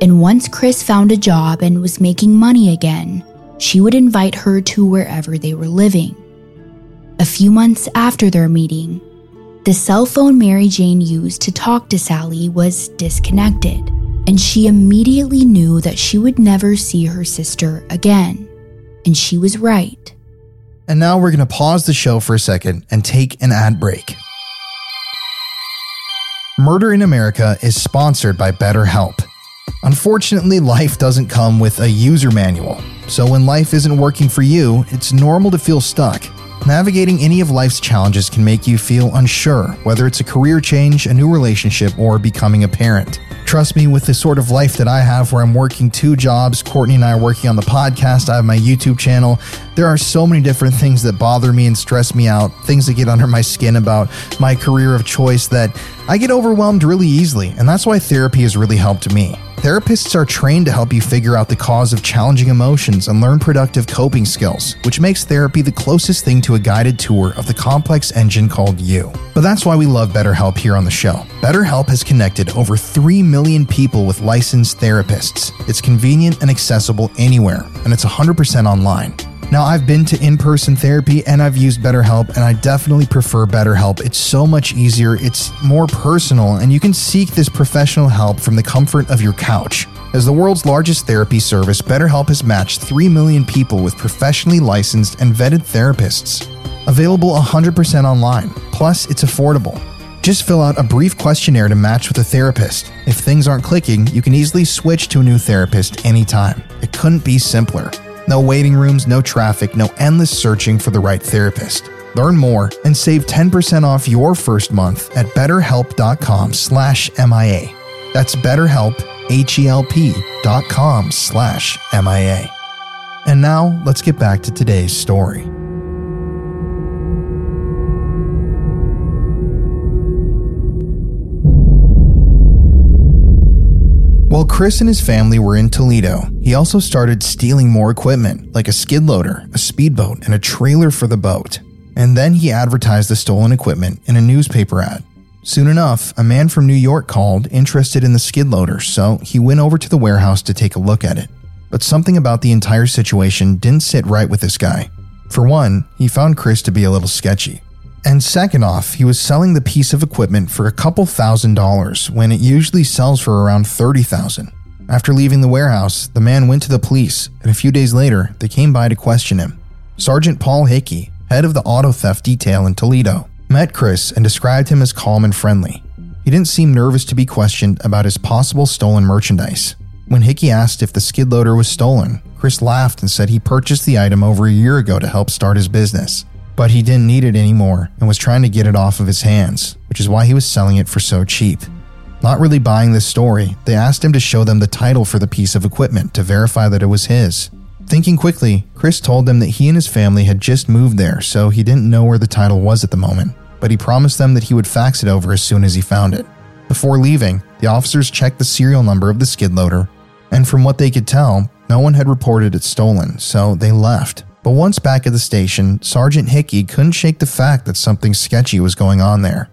and once Chris found a job and was making money again, she would invite her to wherever they were living. A few months after their meeting, the cell phone Mary Jane used to talk to Sally was disconnected, and she immediately knew that she would never see her sister again. And she was right. And now we're going to pause the show for a second and take an ad break. Murder in America is sponsored by BetterHelp. Unfortunately, life doesn't come with a user manual, So when life isn't working for you, it's normal to feel stuck. Navigating any of life's challenges can make you feel unsure, whether it's a career change, a new relationship, or becoming a parent. Trust me, with the sort of life that I have where I'm working two jobs, Courtney and I are working on the podcast, I have my YouTube channel, there are so many different things that bother me and stress me out, things that get under my skin about my career of choice that I get overwhelmed really easily, and that's why therapy has really helped me. Therapists are trained to help you figure out the cause of challenging emotions and learn productive coping skills, which makes therapy the closest thing to a guided tour of the complex engine called you. But that's why we love BetterHelp here on the show. BetterHelp has connected over 3 million people with licensed therapists. It's convenient and accessible anywhere, and it's 100% online. Now, I've been to in person therapy and I've used BetterHelp, and I definitely prefer BetterHelp. It's so much easier, it's more personal, and you can seek this professional help from the comfort of your couch. As the world's largest therapy service, BetterHelp has matched 3 million people with professionally licensed and vetted therapists. Available 100% online, plus, it's affordable. Just fill out a brief questionnaire to match with a therapist. If things aren't clicking, you can easily switch to a new therapist anytime. It couldn't be simpler. No waiting rooms, no traffic, no endless searching for the right therapist. Learn more and save 10% off your first month at betterhelp.com slash MIA. That's betterhelp, H-E-L-P dot com slash MIA. And now let's get back to today's story. While Chris and his family were in Toledo, he also started stealing more equipment, like a skid loader, a speedboat, and a trailer for the boat. And then he advertised the stolen equipment in a newspaper ad. Soon enough, a man from New York called, interested in the skid loader, so he went over to the warehouse to take a look at it. But something about the entire situation didn't sit right with this guy. For one, he found Chris to be a little sketchy. And second off, he was selling the piece of equipment for a couple thousand dollars when it usually sells for around 30,000. After leaving the warehouse, the man went to the police, and a few days later, they came by to question him. Sergeant Paul Hickey, head of the auto theft detail in Toledo, met Chris and described him as calm and friendly. He didn't seem nervous to be questioned about his possible stolen merchandise. When Hickey asked if the skid loader was stolen, Chris laughed and said he purchased the item over a year ago to help start his business but he didn't need it anymore and was trying to get it off of his hands, which is why he was selling it for so cheap. Not really buying this story, they asked him to show them the title for the piece of equipment to verify that it was his. Thinking quickly, Chris told them that he and his family had just moved there, so he didn't know where the title was at the moment, but he promised them that he would fax it over as soon as he found it. Before leaving, the officers checked the serial number of the skid loader, and from what they could tell, no one had reported it stolen, so they left. But once back at the station, Sergeant Hickey couldn't shake the fact that something sketchy was going on there.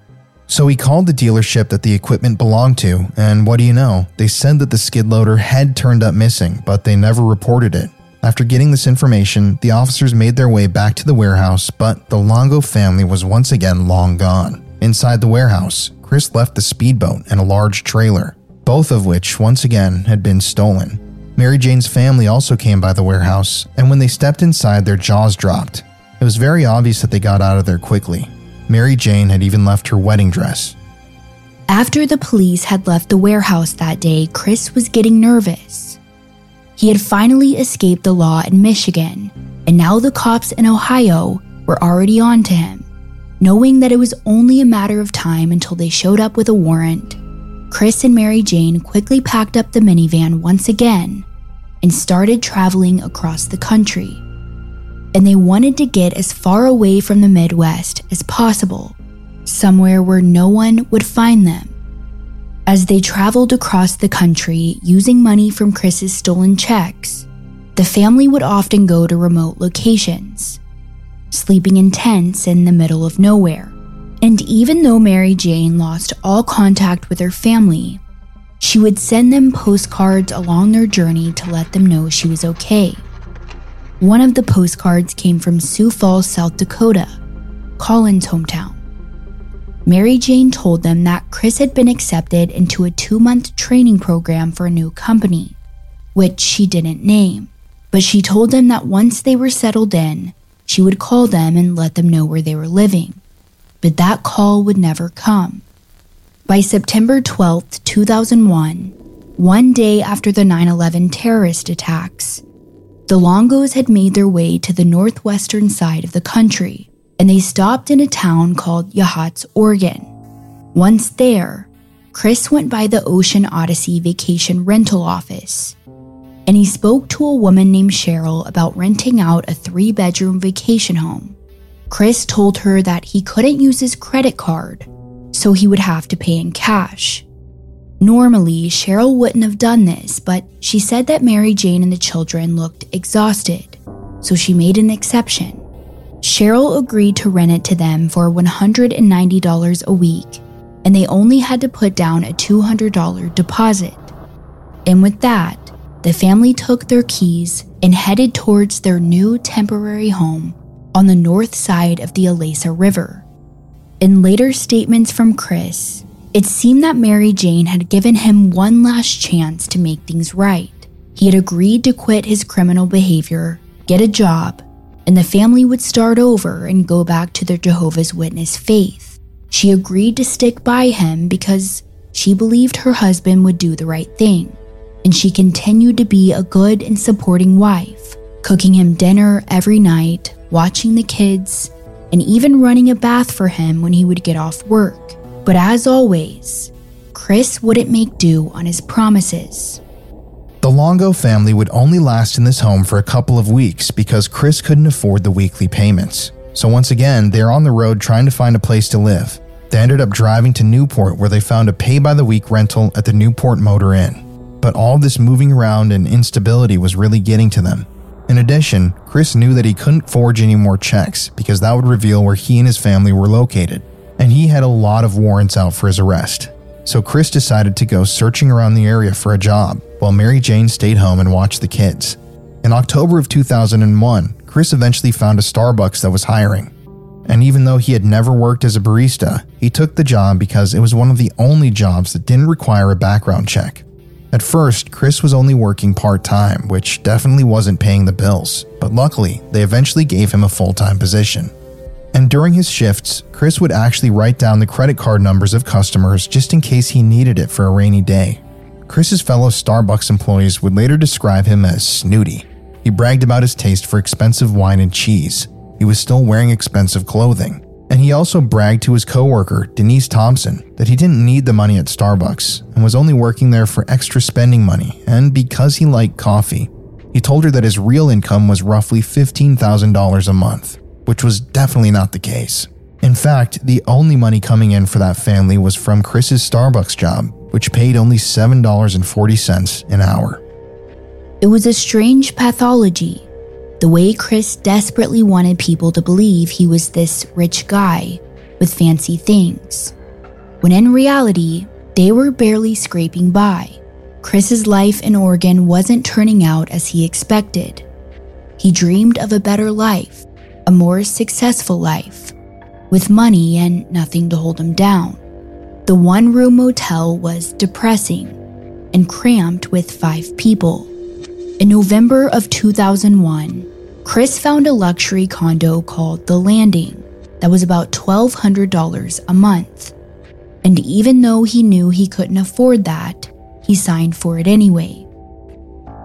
So he called the dealership that the equipment belonged to, and what do you know? They said that the skid loader had turned up missing, but they never reported it. After getting this information, the officers made their way back to the warehouse, but the Longo family was once again long gone. Inside the warehouse, Chris left the speedboat and a large trailer, both of which once again had been stolen. Mary Jane's family also came by the warehouse, and when they stepped inside, their jaws dropped. It was very obvious that they got out of there quickly. Mary Jane had even left her wedding dress. After the police had left the warehouse that day, Chris was getting nervous. He had finally escaped the law in Michigan, and now the cops in Ohio were already on to him. Knowing that it was only a matter of time until they showed up with a warrant, Chris and Mary Jane quickly packed up the minivan once again and started traveling across the country. And they wanted to get as far away from the Midwest as possible, somewhere where no one would find them. As they traveled across the country using money from Chris's stolen checks, the family would often go to remote locations, sleeping in tents in the middle of nowhere. And even though Mary Jane lost all contact with her family, she would send them postcards along their journey to let them know she was okay. One of the postcards came from Sioux Falls, South Dakota, Colin's hometown. Mary Jane told them that Chris had been accepted into a two month training program for a new company, which she didn't name. But she told them that once they were settled in, she would call them and let them know where they were living. But that call would never come. By September 12, 2001, one day after the 9 11 terrorist attacks, The Longos had made their way to the northwestern side of the country, and they stopped in a town called Yachats, Oregon. Once there, Chris went by the Ocean Odyssey vacation rental office, and he spoke to a woman named Cheryl about renting out a three bedroom vacation home. Chris told her that he couldn't use his credit card, so he would have to pay in cash. Normally, Cheryl wouldn't have done this, but she said that Mary Jane and the children looked exhausted, so she made an exception. Cheryl agreed to rent it to them for $190 a week, and they only had to put down a $200 deposit. And with that, the family took their keys and headed towards their new temporary home on the north side of the Alesa River. In later statements from Chris, it seemed that Mary Jane had given him one last chance to make things right. He had agreed to quit his criminal behavior, get a job, and the family would start over and go back to their Jehovah's Witness faith. She agreed to stick by him because she believed her husband would do the right thing, and she continued to be a good and supporting wife, cooking him dinner every night, watching the kids, and even running a bath for him when he would get off work. But as always, Chris wouldn't make do on his promises. The Longo family would only last in this home for a couple of weeks because Chris couldn't afford the weekly payments. So once again, they're on the road trying to find a place to live. They ended up driving to Newport where they found a pay by the week rental at the Newport Motor Inn. But all this moving around and instability was really getting to them. In addition, Chris knew that he couldn't forge any more checks because that would reveal where he and his family were located and he had a lot of warrants out for his arrest. So Chris decided to go searching around the area for a job, while Mary Jane stayed home and watched the kids. In October of 2001, Chris eventually found a Starbucks that was hiring. And even though he had never worked as a barista, he took the job because it was one of the only jobs that didn't require a background check. At first, Chris was only working part time, which definitely wasn't paying the bills, but luckily, they eventually gave him a full time position. And during his shifts, Chris would actually write down the credit card numbers of customers just in case he needed it for a rainy day. Chris's fellow Starbucks employees would later describe him as snooty. He bragged about his taste for expensive wine and cheese. He was still wearing expensive clothing. And he also bragged to his coworker, Denise Thompson, that he didn't need the money at Starbucks and was only working there for extra spending money and because he liked coffee. He told her that his real income was roughly $15,000 a month which was definitely not the case. In fact, the only money coming in for that family was from Chris's Starbucks job, which paid only $7.40 an hour. It was a strange pathology, the way Chris desperately wanted people to believe he was this rich guy with fancy things, when in reality, they were barely scraping by. Chris's life in Oregon wasn't turning out as he expected. He dreamed of a better life, a more successful life, with money and nothing to hold him down. The one room motel was depressing and cramped with five people. In November of 2001, Chris found a luxury condo called The Landing that was about $1,200 a month. And even though he knew he couldn't afford that, he signed for it anyway.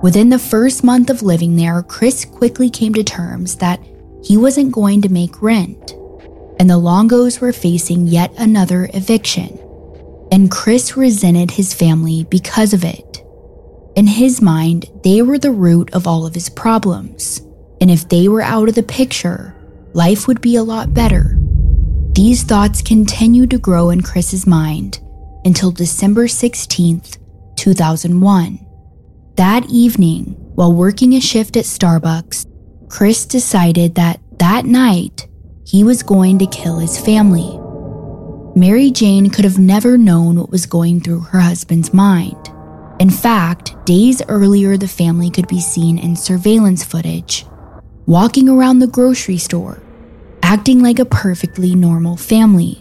Within the first month of living there, Chris quickly came to terms that he wasn't going to make rent, and the Longos were facing yet another eviction. And Chris resented his family because of it. In his mind, they were the root of all of his problems, and if they were out of the picture, life would be a lot better. These thoughts continued to grow in Chris's mind until December 16th, 2001. That evening, while working a shift at Starbucks, Chris decided that that night he was going to kill his family. Mary Jane could have never known what was going through her husband's mind. In fact, days earlier, the family could be seen in surveillance footage, walking around the grocery store, acting like a perfectly normal family.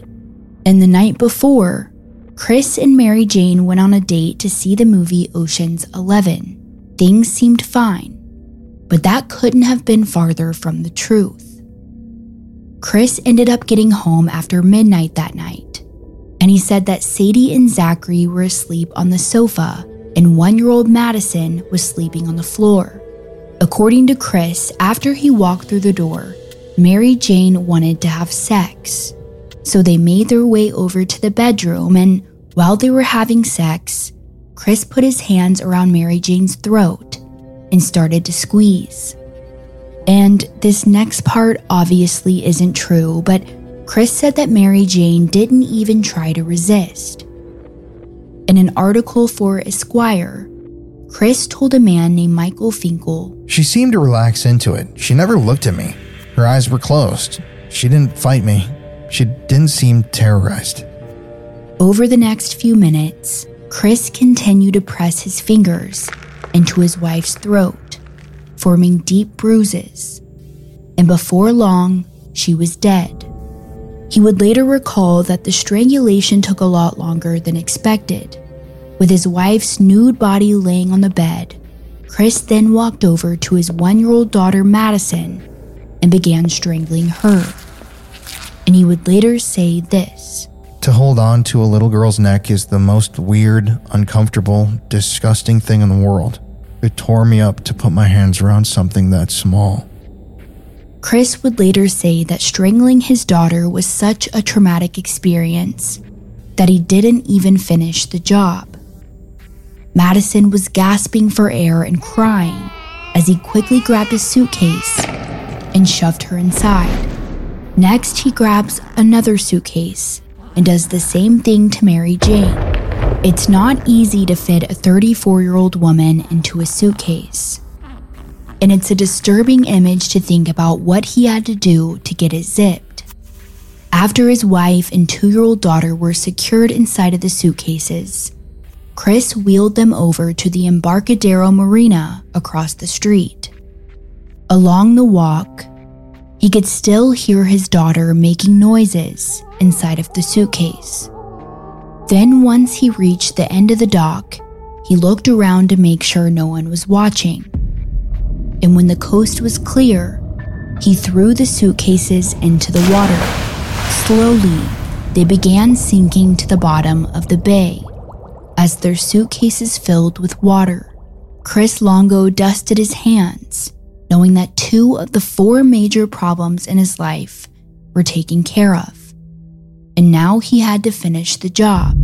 And the night before, Chris and Mary Jane went on a date to see the movie Ocean's Eleven. Things seemed fine but that couldn't have been farther from the truth. Chris ended up getting home after midnight that night, and he said that Sadie and Zachary were asleep on the sofa and one year old Madison was sleeping on the floor. According to Chris, after he walked through the door, Mary Jane wanted to have sex. So they made their way over to the bedroom, and while they were having sex, Chris put his hands around Mary Jane's throat and started to squeeze. And this next part obviously isn't true, but Chris said that Mary Jane didn't even try to resist. In an article for Esquire, Chris told a man named Michael Finkel She seemed to relax into it. She never looked at me. Her eyes were closed. She didn't fight me. She didn't seem terrorized. Over the next few minutes, Chris continued to press his fingers into his wife's throat, forming deep bruises. And before long, she was dead. He would later recall that the strangulation took a lot longer than expected. With his wife's nude body laying on the bed, Chris then walked over to his one year old daughter, Madison, and began strangling her. And he would later say this To hold on to a little girl's neck is the most weird, uncomfortable, disgusting thing in the world. It tore me up to put my hands around something that small. Chris would later say that strangling his daughter was such a traumatic experience that he didn't even finish the job. Madison was gasping for air and crying as he quickly grabbed a suitcase and shoved her inside. Next, he grabs another suitcase and does the same thing to Mary Jane. It's not easy to fit a 34 year old woman into a suitcase. And it's a disturbing image to think about what he had to do to get it zipped. After his wife and two year old daughter were secured inside of the suitcases, Chris wheeled them over to the Embarcadero Marina across the street. Along the walk, he could still hear his daughter making noises inside of the suitcase. Then, once he reached the end of the dock, he looked around to make sure no one was watching. And when the coast was clear, he threw the suitcases into the water. Slowly, they began sinking to the bottom of the bay as their suitcases filled with water. Chris Longo dusted his hands, knowing that two of the four major problems in his life were taken care of. And now he had to finish the job.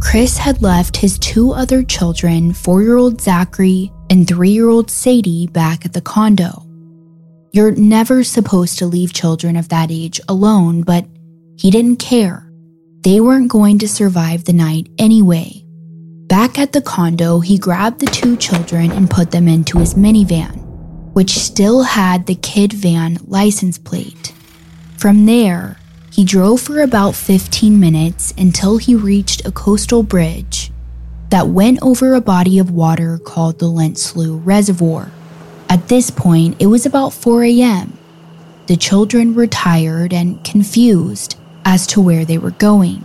Chris had left his two other children, four year old Zachary and three year old Sadie, back at the condo. You're never supposed to leave children of that age alone, but he didn't care. They weren't going to survive the night anyway. Back at the condo, he grabbed the two children and put them into his minivan, which still had the kid van license plate. From there, he drove for about 15 minutes until he reached a coastal bridge that went over a body of water called the Lint Slough Reservoir. At this point, it was about 4 a.m. The children were tired and confused as to where they were going.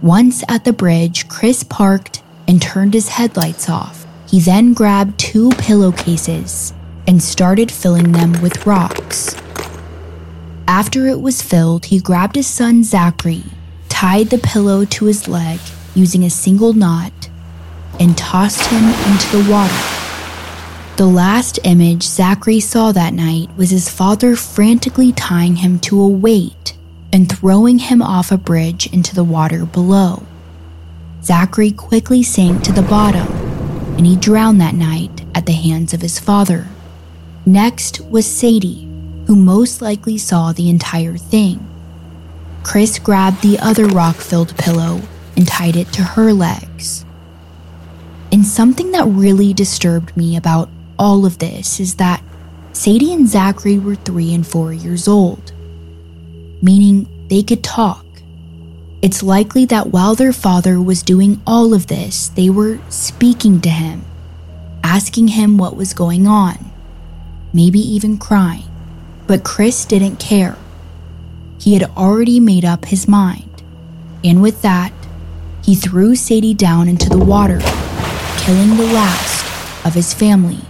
Once at the bridge, Chris parked and turned his headlights off. He then grabbed two pillowcases and started filling them with rocks. After it was filled, he grabbed his son Zachary, tied the pillow to his leg using a single knot, and tossed him into the water. The last image Zachary saw that night was his father frantically tying him to a weight and throwing him off a bridge into the water below. Zachary quickly sank to the bottom, and he drowned that night at the hands of his father. Next was Sadie, who most likely saw the entire thing. Chris grabbed the other rock filled pillow and tied it to her legs. And something that really disturbed me about all of this is that Sadie and Zachary were three and four years old, meaning they could talk. It's likely that while their father was doing all of this, they were speaking to him, asking him what was going on, maybe even crying. But Chris didn't care. He had already made up his mind. And with that, he threw Sadie down into the water, killing the last of his family.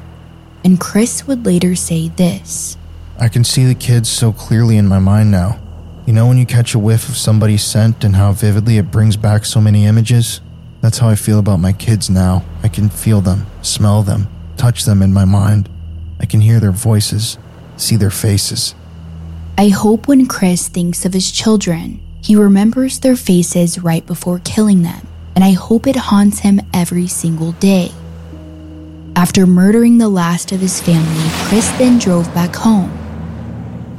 And Chris would later say this I can see the kids so clearly in my mind now. You know when you catch a whiff of somebody's scent and how vividly it brings back so many images? That's how I feel about my kids now. I can feel them, smell them, touch them in my mind. I can hear their voices, see their faces. I hope when Chris thinks of his children, he remembers their faces right before killing them, and I hope it haunts him every single day. After murdering the last of his family, Chris then drove back home.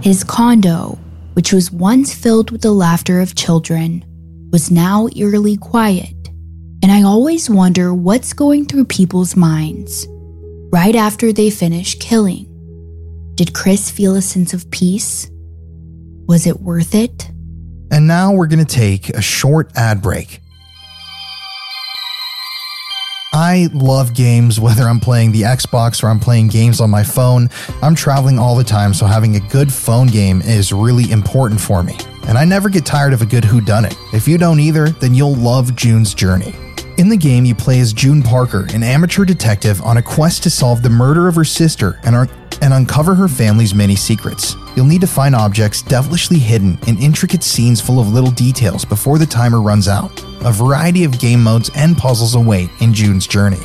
His condo, which was once filled with the laughter of children, was now eerily quiet, and I always wonder what's going through people's minds right after they finish killing. Did Chris feel a sense of peace? Was it worth it? And now we're going to take a short ad break. I love games, whether I'm playing the Xbox or I'm playing games on my phone. I'm traveling all the time, so having a good phone game is really important for me. And I never get tired of a good whodunit. If you don't either, then you'll love June's Journey. In the game, you play as June Parker, an amateur detective on a quest to solve the murder of her sister and, ar- and uncover her family's many secrets. You'll need to find objects devilishly hidden in intricate scenes full of little details before the timer runs out. A variety of game modes and puzzles await in June's Journey.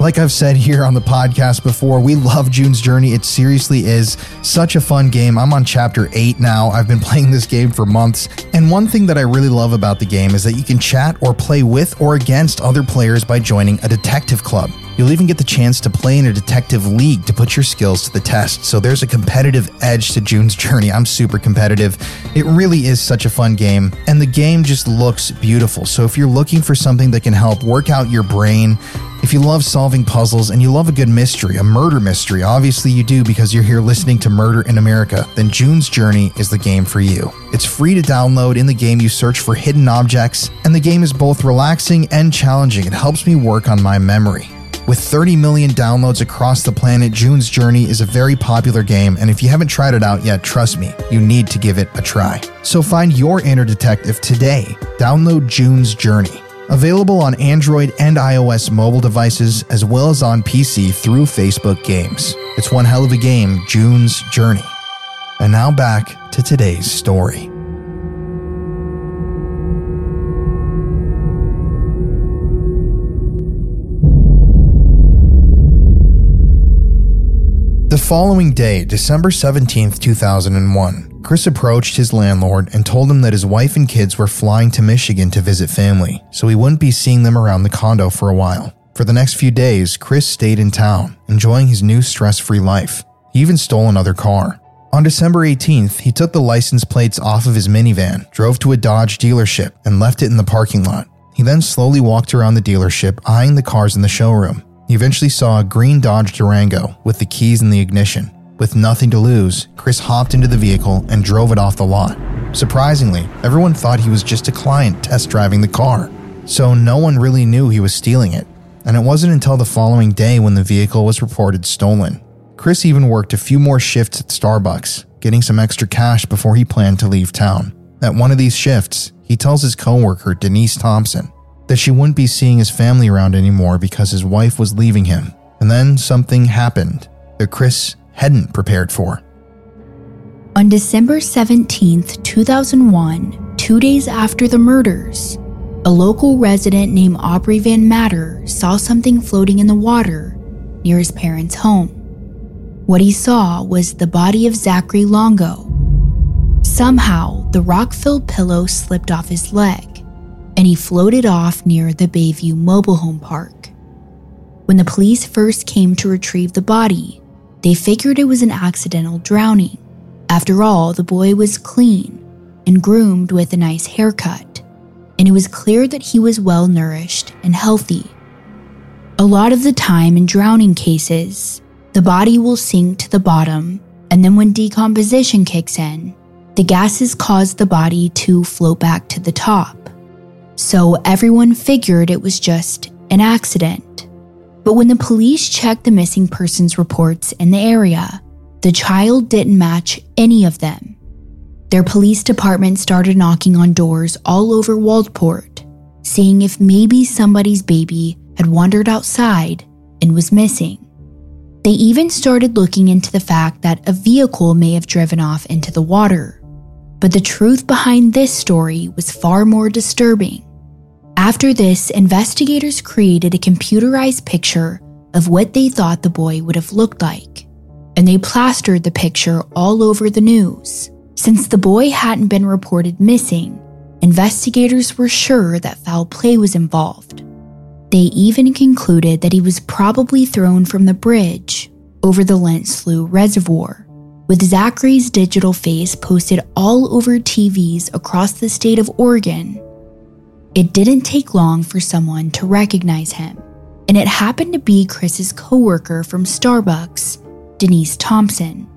Like I've said here on the podcast before, we love June's Journey. It seriously is such a fun game. I'm on chapter 8 now. I've been playing this game for months. And one thing that I really love about the game is that you can chat or play with or against other players by joining a detective club. You'll even get the chance to play in a detective league to put your skills to the test. So there's a competitive edge to June's Journey. I'm super competitive. It really is such a fun game. And the game just looks beautiful. So if you're looking for something that can help work out your brain, if you love solving puzzles and you love a good mystery, a murder mystery, obviously you do because you're here listening to Murder in America, then June's Journey is the game for you. It's free to download. In the game, you search for hidden objects, and the game is both relaxing and challenging. It helps me work on my memory. With 30 million downloads across the planet, June's Journey is a very popular game, and if you haven't tried it out yet, trust me, you need to give it a try. So find your inner detective today. Download June's Journey. Available on Android and iOS mobile devices, as well as on PC through Facebook Games. It's one hell of a game, June's Journey. And now back to today's story. The following day, December 17, 2001, Chris approached his landlord and told him that his wife and kids were flying to Michigan to visit family, so he wouldn't be seeing them around the condo for a while. For the next few days, Chris stayed in town, enjoying his new stress free life. He even stole another car. On December 18th, he took the license plates off of his minivan, drove to a Dodge dealership, and left it in the parking lot. He then slowly walked around the dealership, eyeing the cars in the showroom. He eventually saw a green Dodge Durango with the keys in the ignition. With nothing to lose, Chris hopped into the vehicle and drove it off the lot. Surprisingly, everyone thought he was just a client test driving the car, so no one really knew he was stealing it. And it wasn't until the following day when the vehicle was reported stolen. Chris even worked a few more shifts at Starbucks, getting some extra cash before he planned to leave town. At one of these shifts, he tells his coworker, Denise Thompson, that she wouldn't be seeing his family around anymore because his wife was leaving him. And then something happened that Chris hadn't prepared for. On December 17th, 2001, two days after the murders, a local resident named Aubrey Van Matter saw something floating in the water near his parents' home. What he saw was the body of Zachary Longo. Somehow, the rock filled pillow slipped off his leg and he floated off near the Bayview mobile home park. When the police first came to retrieve the body, they figured it was an accidental drowning. After all, the boy was clean and groomed with a nice haircut, and it was clear that he was well nourished and healthy. A lot of the time in drowning cases, the body will sink to the bottom, and then when decomposition kicks in, the gases cause the body to float back to the top so everyone figured it was just an accident. But when the police checked the missing persons reports in the area, the child didn't match any of them. Their police department started knocking on doors all over Waldport, seeing if maybe somebody's baby had wandered outside and was missing. They even started looking into the fact that a vehicle may have driven off into the water. But the truth behind this story was far more disturbing. After this, investigators created a computerized picture of what they thought the boy would have looked like, and they plastered the picture all over the news. Since the boy hadn't been reported missing, investigators were sure that foul play was involved. They even concluded that he was probably thrown from the bridge over the Lint Slough Reservoir, with Zachary's digital face posted all over TVs across the state of Oregon. It didn't take long for someone to recognize him, and it happened to be Chris's coworker from Starbucks, Denise Thompson.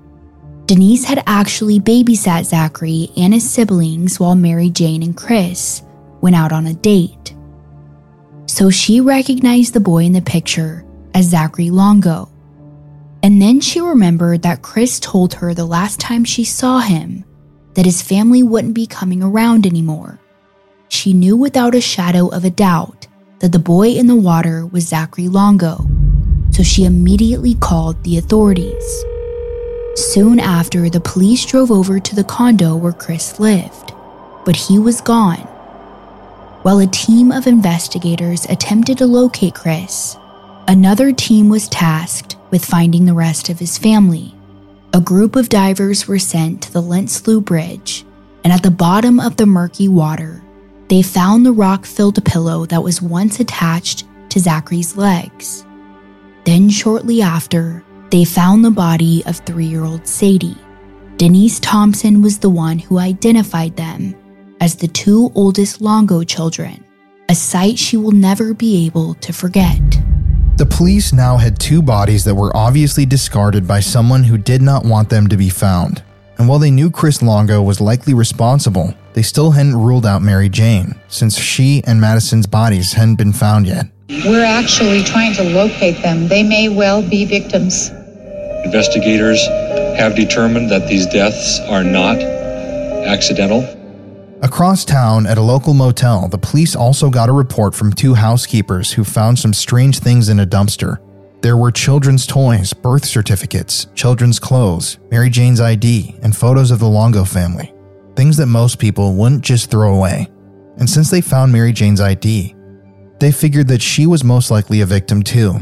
Denise had actually babysat Zachary and his siblings while Mary Jane and Chris went out on a date. So she recognized the boy in the picture as Zachary Longo. And then she remembered that Chris told her the last time she saw him that his family wouldn't be coming around anymore. She knew without a shadow of a doubt that the boy in the water was Zachary Longo, so she immediately called the authorities. Soon after, the police drove over to the condo where Chris lived, but he was gone. While a team of investigators attempted to locate Chris, another team was tasked with finding the rest of his family. A group of divers were sent to the Lint Slough Bridge, and at the bottom of the murky water, they found the rock filled pillow that was once attached to Zachary's legs. Then, shortly after, they found the body of three year old Sadie. Denise Thompson was the one who identified them as the two oldest Longo children, a sight she will never be able to forget. The police now had two bodies that were obviously discarded by someone who did not want them to be found. And while they knew Chris Longo was likely responsible, they still hadn't ruled out Mary Jane, since she and Madison's bodies hadn't been found yet. We're actually trying to locate them. They may well be victims. Investigators have determined that these deaths are not accidental. Across town at a local motel, the police also got a report from two housekeepers who found some strange things in a dumpster. There were children's toys, birth certificates, children's clothes, Mary Jane's ID, and photos of the Longo family. Things that most people wouldn't just throw away. And since they found Mary Jane's ID, they figured that she was most likely a victim too,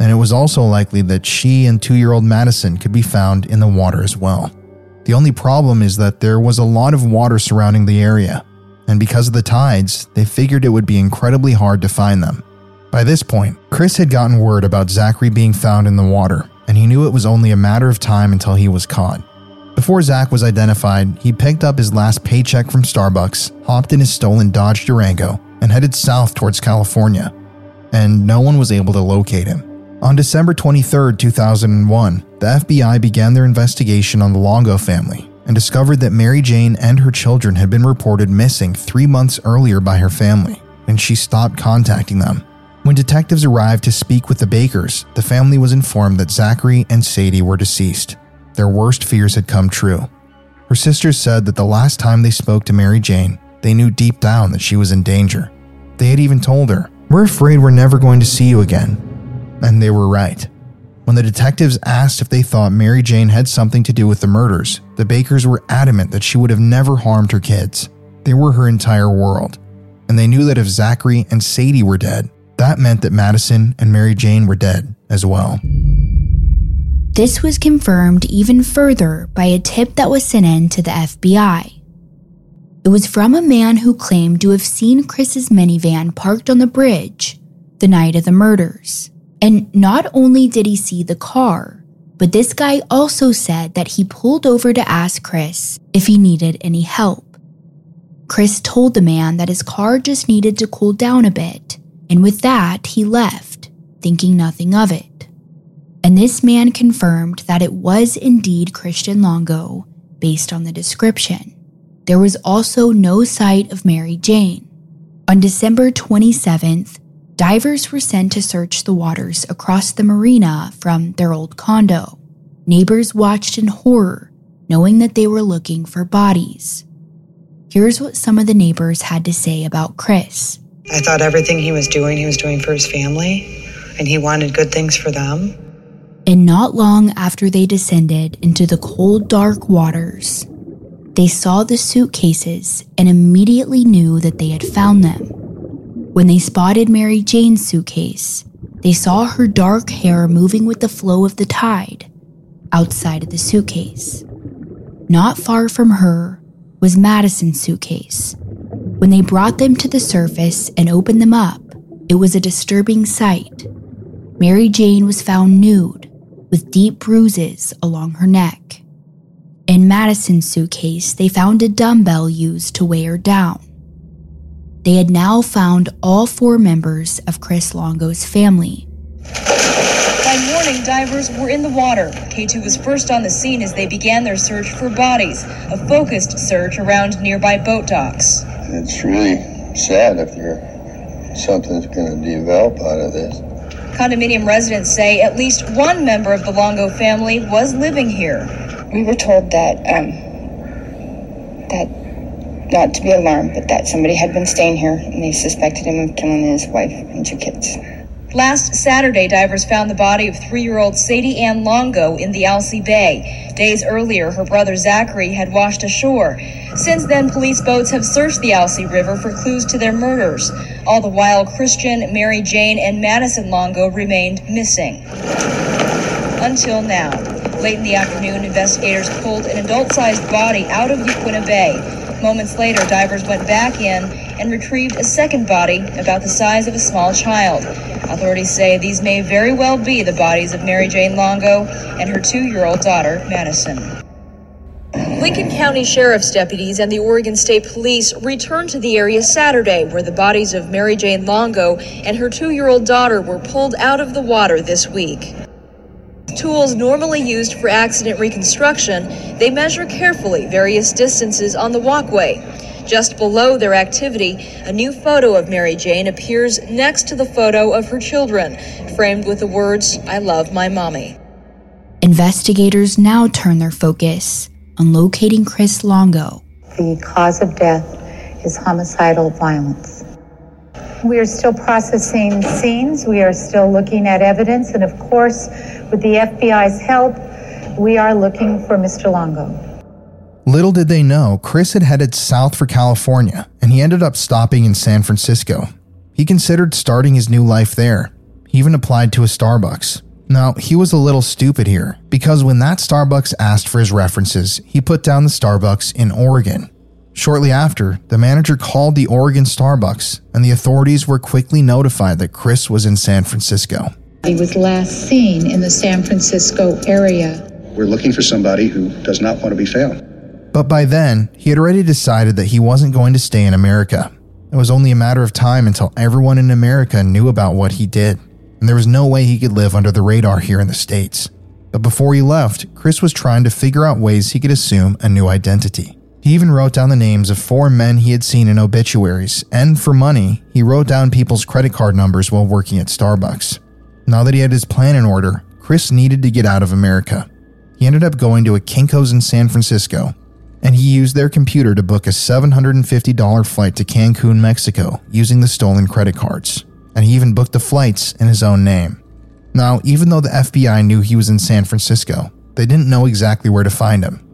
and it was also likely that she and two year old Madison could be found in the water as well. The only problem is that there was a lot of water surrounding the area, and because of the tides, they figured it would be incredibly hard to find them. By this point, Chris had gotten word about Zachary being found in the water, and he knew it was only a matter of time until he was caught. Before Zach was identified, he picked up his last paycheck from Starbucks, hopped in his stolen Dodge Durango, and headed south towards California. And no one was able to locate him. On December 23, 2001, the FBI began their investigation on the Longo family and discovered that Mary Jane and her children had been reported missing three months earlier by her family, and she stopped contacting them. When detectives arrived to speak with the Bakers, the family was informed that Zachary and Sadie were deceased. Their worst fears had come true. Her sisters said that the last time they spoke to Mary Jane, they knew deep down that she was in danger. They had even told her, We're afraid we're never going to see you again. And they were right. When the detectives asked if they thought Mary Jane had something to do with the murders, the Bakers were adamant that she would have never harmed her kids. They were her entire world. And they knew that if Zachary and Sadie were dead, that meant that Madison and Mary Jane were dead as well. This was confirmed even further by a tip that was sent in to the FBI. It was from a man who claimed to have seen Chris's minivan parked on the bridge the night of the murders. And not only did he see the car, but this guy also said that he pulled over to ask Chris if he needed any help. Chris told the man that his car just needed to cool down a bit, and with that, he left, thinking nothing of it. And this man confirmed that it was indeed Christian Longo based on the description. There was also no sight of Mary Jane. On December 27th, divers were sent to search the waters across the marina from their old condo. Neighbors watched in horror, knowing that they were looking for bodies. Here's what some of the neighbors had to say about Chris. I thought everything he was doing, he was doing for his family, and he wanted good things for them. And not long after they descended into the cold, dark waters, they saw the suitcases and immediately knew that they had found them. When they spotted Mary Jane's suitcase, they saw her dark hair moving with the flow of the tide outside of the suitcase. Not far from her was Madison's suitcase. When they brought them to the surface and opened them up, it was a disturbing sight. Mary Jane was found nude with deep bruises along her neck. In Madison's suitcase, they found a dumbbell used to weigh her down. They had now found all four members of Chris Longo's family. By morning, divers were in the water. K2 was first on the scene as they began their search for bodies, a focused search around nearby boat docks. It's really sad if there something's going to develop out of this. Condominium residents say at least one member of the Longo family was living here. We were told that um, that not to be alarmed, but that somebody had been staying here and they suspected him of killing his wife and two kids. Last Saturday, divers found the body of three year old Sadie Ann Longo in the Alsea Bay. Days earlier, her brother Zachary had washed ashore. Since then, police boats have searched the Alsea River for clues to their murders. All the while, Christian, Mary Jane, and Madison Longo remained missing. Until now. Late in the afternoon, investigators pulled an adult sized body out of Yaquina Bay. Moments later, divers went back in and retrieved a second body about the size of a small child. Authorities say these may very well be the bodies of Mary Jane Longo and her two year old daughter, Madison. Lincoln County Sheriff's deputies and the Oregon State Police returned to the area Saturday, where the bodies of Mary Jane Longo and her two year old daughter were pulled out of the water this week. Tools normally used for accident reconstruction, they measure carefully various distances on the walkway. Just below their activity, a new photo of Mary Jane appears next to the photo of her children, framed with the words, I love my mommy. Investigators now turn their focus on locating Chris Longo. The cause of death is homicidal violence. We are still processing scenes, we are still looking at evidence, and of course, with the FBI's help, we are looking for Mr. Longo. Little did they know, Chris had headed south for California, and he ended up stopping in San Francisco. He considered starting his new life there. He even applied to a Starbucks. Now, he was a little stupid here, because when that Starbucks asked for his references, he put down the Starbucks in Oregon. Shortly after, the manager called the Oregon Starbucks, and the authorities were quickly notified that Chris was in San Francisco. He was last seen in the San Francisco area. We're looking for somebody who does not want to be found. But by then, he had already decided that he wasn't going to stay in America. It was only a matter of time until everyone in America knew about what he did, and there was no way he could live under the radar here in the States. But before he left, Chris was trying to figure out ways he could assume a new identity. He even wrote down the names of four men he had seen in obituaries, and for money, he wrote down people's credit card numbers while working at Starbucks. Now that he had his plan in order, Chris needed to get out of America. He ended up going to a Kinko's in San Francisco, and he used their computer to book a $750 flight to Cancun, Mexico, using the stolen credit cards. And he even booked the flights in his own name. Now, even though the FBI knew he was in San Francisco, they didn't know exactly where to find him.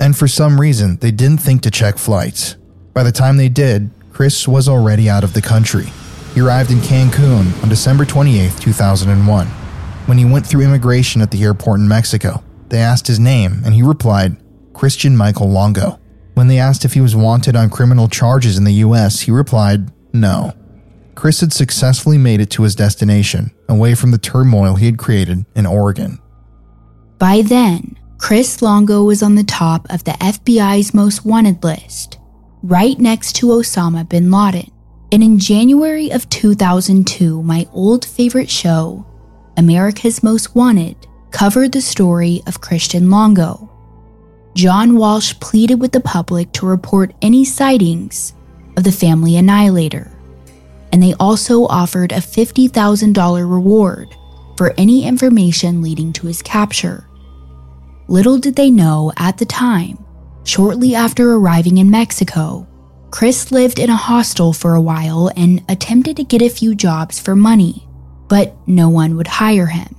And for some reason, they didn't think to check flights. By the time they did, Chris was already out of the country. He arrived in Cancun on December 28, 2001. When he went through immigration at the airport in Mexico, they asked his name, and he replied, Christian Michael Longo. When they asked if he was wanted on criminal charges in the US, he replied, no. Chris had successfully made it to his destination, away from the turmoil he had created in Oregon. By then, Chris Longo was on the top of the FBI's most wanted list, right next to Osama bin Laden. And in January of 2002, my old favorite show, America's Most Wanted, covered the story of Christian Longo. John Walsh pleaded with the public to report any sightings of the family annihilator, and they also offered a $50,000 reward for any information leading to his capture. Little did they know at the time, shortly after arriving in Mexico, Chris lived in a hostel for a while and attempted to get a few jobs for money, but no one would hire him.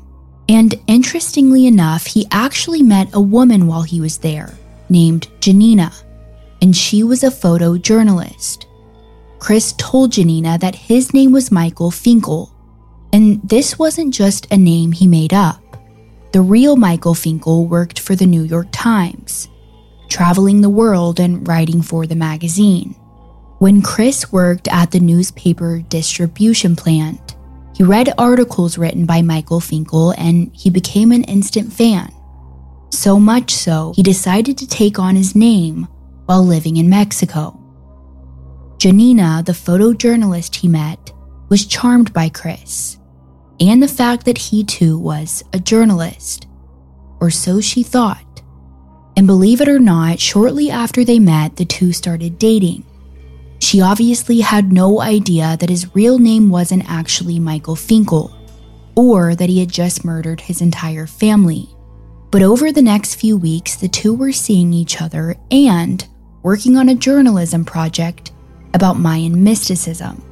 And interestingly enough, he actually met a woman while he was there named Janina, and she was a photojournalist. Chris told Janina that his name was Michael Finkel. And this wasn't just a name he made up. The real Michael Finkel worked for the New York Times, traveling the world and writing for the magazine. When Chris worked at the newspaper distribution plant, he read articles written by Michael Finkel and he became an instant fan. So much so, he decided to take on his name while living in Mexico. Janina, the photojournalist he met, was charmed by Chris and the fact that he too was a journalist. Or so she thought. And believe it or not, shortly after they met, the two started dating. She obviously had no idea that his real name wasn't actually Michael Finkel, or that he had just murdered his entire family. But over the next few weeks, the two were seeing each other and working on a journalism project about Mayan mysticism.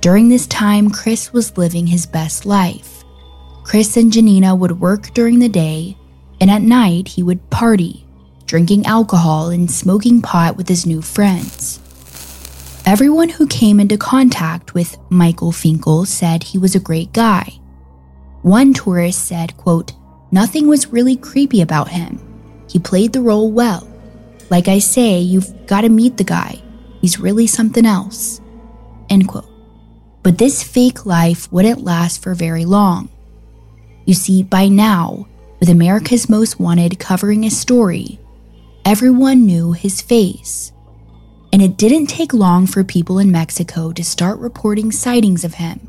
During this time, Chris was living his best life. Chris and Janina would work during the day, and at night he would party, drinking alcohol and smoking pot with his new friends. Everyone who came into contact with Michael Finkel said he was a great guy. One tourist said, quote, Nothing was really creepy about him. He played the role well. Like I say, you've got to meet the guy. He's really something else. End quote. But this fake life wouldn't last for very long. You see, by now, with America's Most Wanted covering his story, everyone knew his face. And it didn't take long for people in Mexico to start reporting sightings of him.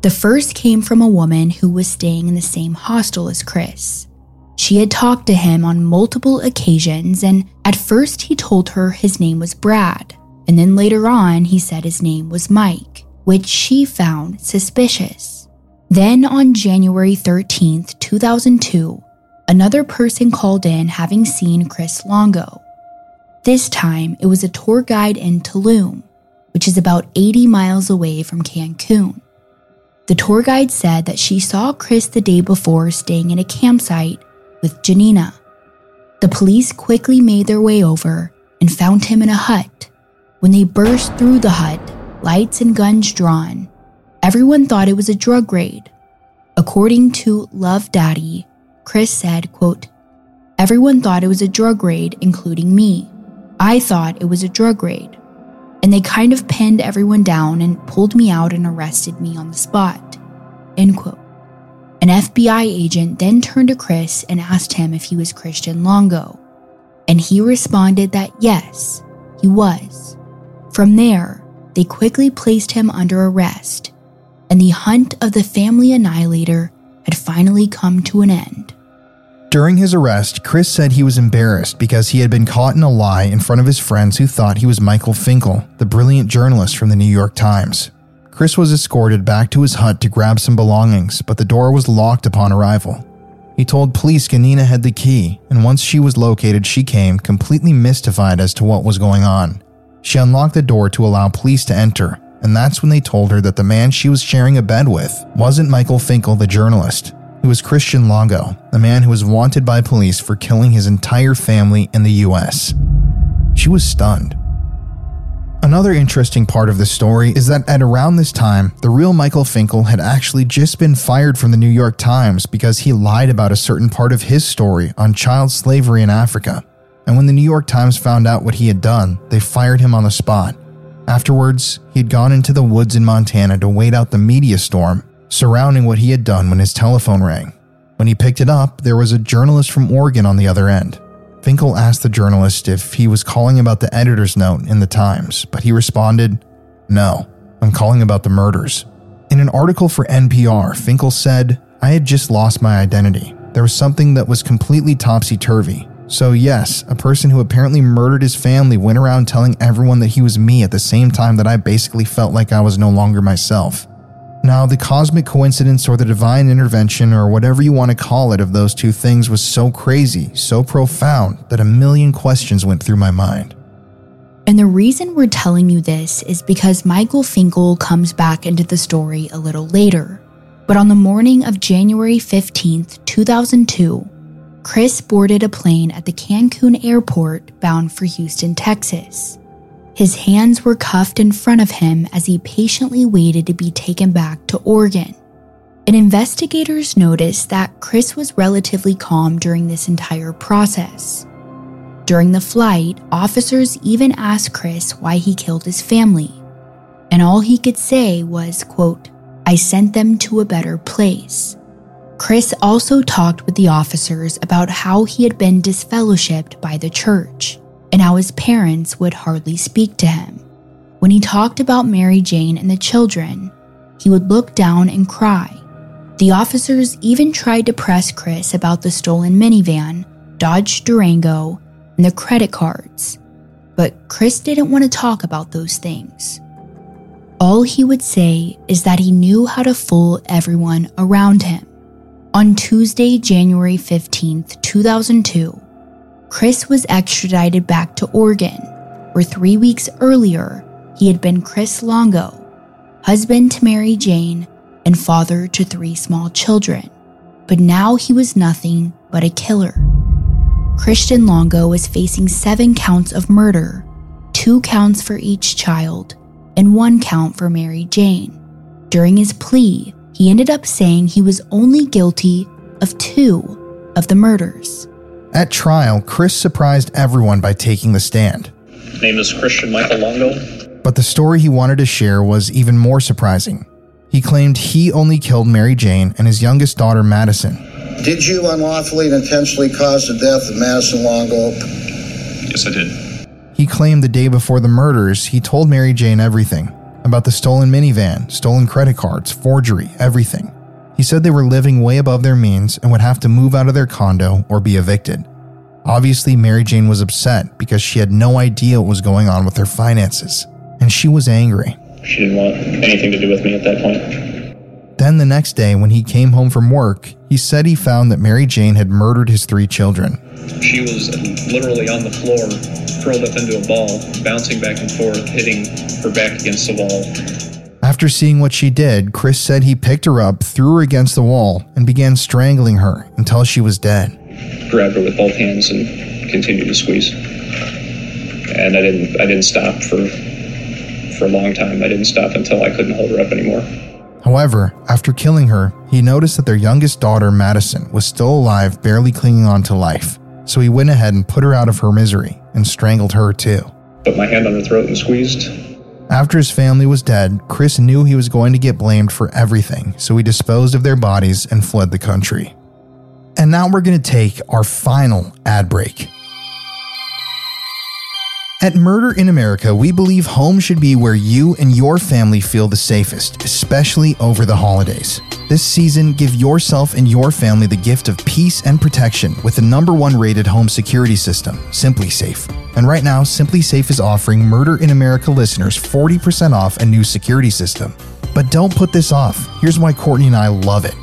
The first came from a woman who was staying in the same hostel as Chris. She had talked to him on multiple occasions, and at first he told her his name was Brad, and then later on he said his name was Mike which she found suspicious. Then on January 13, 2002, another person called in having seen Chris Longo. This time, it was a tour guide in Tulum, which is about 80 miles away from Cancun. The tour guide said that she saw Chris the day before staying in a campsite with Janina. The police quickly made their way over and found him in a hut. When they burst through the hut, lights and guns drawn. Everyone thought it was a drug raid. According to Love Daddy, Chris said, quote, Everyone thought it was a drug raid, including me. I thought it was a drug raid. And they kind of pinned everyone down and pulled me out and arrested me on the spot. End quote. An FBI agent then turned to Chris and asked him if he was Christian Longo. And he responded that yes, he was. From there, they quickly placed him under arrest, and the hunt of the family annihilator had finally come to an end. During his arrest, Chris said he was embarrassed because he had been caught in a lie in front of his friends who thought he was Michael Finkel, the brilliant journalist from the New York Times. Chris was escorted back to his hut to grab some belongings, but the door was locked upon arrival. He told police Janina had the key, and once she was located, she came, completely mystified as to what was going on. She unlocked the door to allow police to enter, and that's when they told her that the man she was sharing a bed with wasn't Michael Finkel, the journalist. It was Christian Longo, the man who was wanted by police for killing his entire family in the US. She was stunned. Another interesting part of the story is that at around this time, the real Michael Finkel had actually just been fired from the New York Times because he lied about a certain part of his story on child slavery in Africa and when the New York Times found out what he had done, they fired him on the spot. Afterwards, he had gone into the woods in Montana to wait out the media storm surrounding what he had done when his telephone rang. When he picked it up, there was a journalist from Oregon on the other end. Finkel asked the journalist if he was calling about the editor's note in the Times, but he responded, No, I'm calling about the murders. In an article for NPR, Finkel said, I had just lost my identity. There was something that was completely topsy turvy. So, yes, a person who apparently murdered his family went around telling everyone that he was me at the same time that I basically felt like I was no longer myself. Now, the cosmic coincidence or the divine intervention or whatever you want to call it of those two things was so crazy, so profound, that a million questions went through my mind. And the reason we're telling you this is because Michael Finkel comes back into the story a little later. But on the morning of January 15th, 2002, Chris boarded a plane at the Cancun airport bound for Houston, Texas. His hands were cuffed in front of him as he patiently waited to be taken back to Oregon. And investigators noticed that Chris was relatively calm during this entire process. During the flight, officers even asked Chris why he killed his family. And all he could say was, quote, I sent them to a better place. Chris also talked with the officers about how he had been disfellowshipped by the church and how his parents would hardly speak to him. When he talked about Mary Jane and the children, he would look down and cry. The officers even tried to press Chris about the stolen minivan, Dodge Durango, and the credit cards, but Chris didn't want to talk about those things. All he would say is that he knew how to fool everyone around him. On Tuesday, January 15th, 2002, Chris was extradited back to Oregon, where three weeks earlier he had been Chris Longo, husband to Mary Jane and father to three small children. But now he was nothing but a killer. Christian Longo was facing seven counts of murder, two counts for each child, and one count for Mary Jane. During his plea, he ended up saying he was only guilty of two of the murders. At trial, Chris surprised everyone by taking the stand. Name is Christian Michael Longo. But the story he wanted to share was even more surprising. He claimed he only killed Mary Jane and his youngest daughter, Madison. Did you unlawfully and intentionally cause the death of Madison Longo? Yes, I did. He claimed the day before the murders, he told Mary Jane everything about the stolen minivan, stolen credit cards, forgery, everything. He said they were living way above their means and would have to move out of their condo or be evicted. Obviously, Mary Jane was upset because she had no idea what was going on with their finances, and she was angry. She didn't want anything to do with me at that point. Then the next day, when he came home from work, he said he found that Mary Jane had murdered his three children. She was literally on the floor, curled up into a ball, bouncing back and forth, hitting her back against the wall. After seeing what she did, Chris said he picked her up, threw her against the wall, and began strangling her until she was dead. Grabbed her with both hands and continued to squeeze. And I didn't I didn't stop for for a long time. I didn't stop until I couldn't hold her up anymore. However, after killing her, he noticed that their youngest daughter, Madison, was still alive, barely clinging on to life. So he went ahead and put her out of her misery and strangled her too. Put my hand on her throat and squeezed. After his family was dead, Chris knew he was going to get blamed for everything, so he disposed of their bodies and fled the country. And now we're going to take our final ad break. At Murder in America, we believe home should be where you and your family feel the safest, especially over the holidays. This season, give yourself and your family the gift of peace and protection with the number one rated home security system, SimpliSafe. And right now, SimpliSafe is offering Murder in America listeners 40% off a new security system. But don't put this off. Here's why Courtney and I love it.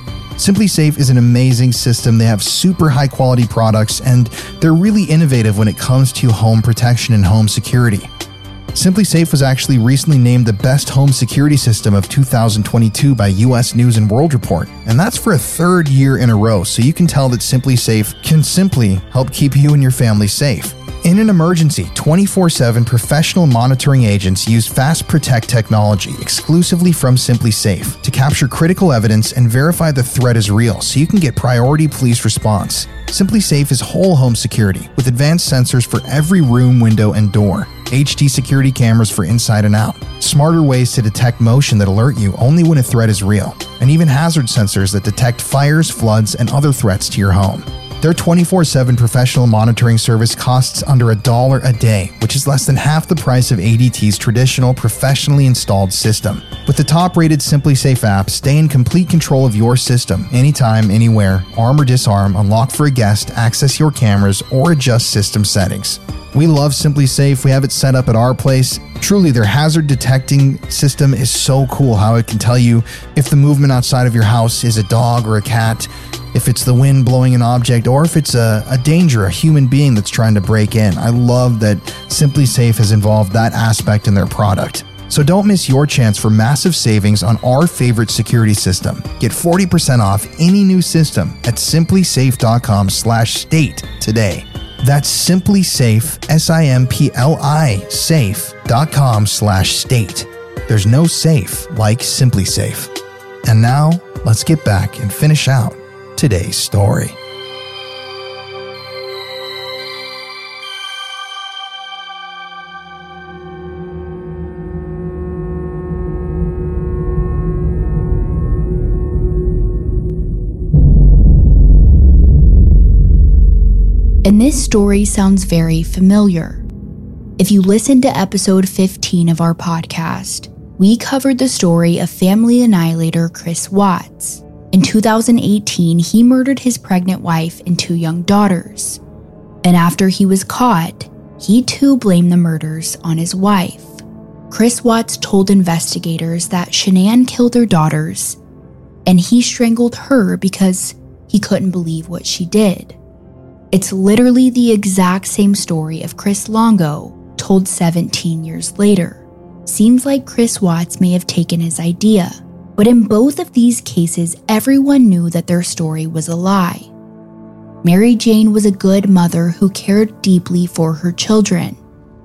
SimpliSafe is an amazing system. They have super high quality products and they're really innovative when it comes to home protection and home security. SimpliSafe was actually recently named the best home security system of 2022 by US News and World Report, and that's for a third year in a row, so you can tell that SimpliSafe can simply help keep you and your family safe. In an emergency, 24 7 professional monitoring agents use Fast Protect technology exclusively from SimpliSafe to capture critical evidence and verify the threat is real so you can get priority police response. SimpliSafe is whole home security with advanced sensors for every room, window, and door. HD security cameras for inside and out, smarter ways to detect motion that alert you only when a threat is real, and even hazard sensors that detect fires, floods, and other threats to your home. Their 24 7 professional monitoring service costs under a dollar a day, which is less than half the price of ADT's traditional professionally installed system. With the top rated SimpliSafe app, stay in complete control of your system anytime, anywhere, arm or disarm, unlock for a guest, access your cameras, or adjust system settings. We love SimpliSafe. We have it set up at our place. Truly, their hazard detecting system is so cool how it can tell you if the movement outside of your house is a dog or a cat, if it's the wind blowing an object, or if it's a, a danger, a human being that's trying to break in. I love that SimpliSafe has involved that aspect in their product. So don't miss your chance for massive savings on our favorite security system. Get 40% off any new system at simplisafe.com slash state today. That's simply safe, S-I-M-P-L-I, safe.com slash state. There's no safe like SimpliSafe. And now, let's get back and finish out today's story. And this story sounds very familiar. If you listened to episode 15 of our podcast, we covered the story of family annihilator Chris Watts. In 2018, he murdered his pregnant wife and two young daughters. And after he was caught, he too blamed the murders on his wife. Chris Watts told investigators that Shanann killed their daughters and he strangled her because he couldn't believe what she did. It's literally the exact same story of Chris Longo told 17 years later. Seems like Chris Watts may have taken his idea, but in both of these cases, everyone knew that their story was a lie. Mary Jane was a good mother who cared deeply for her children,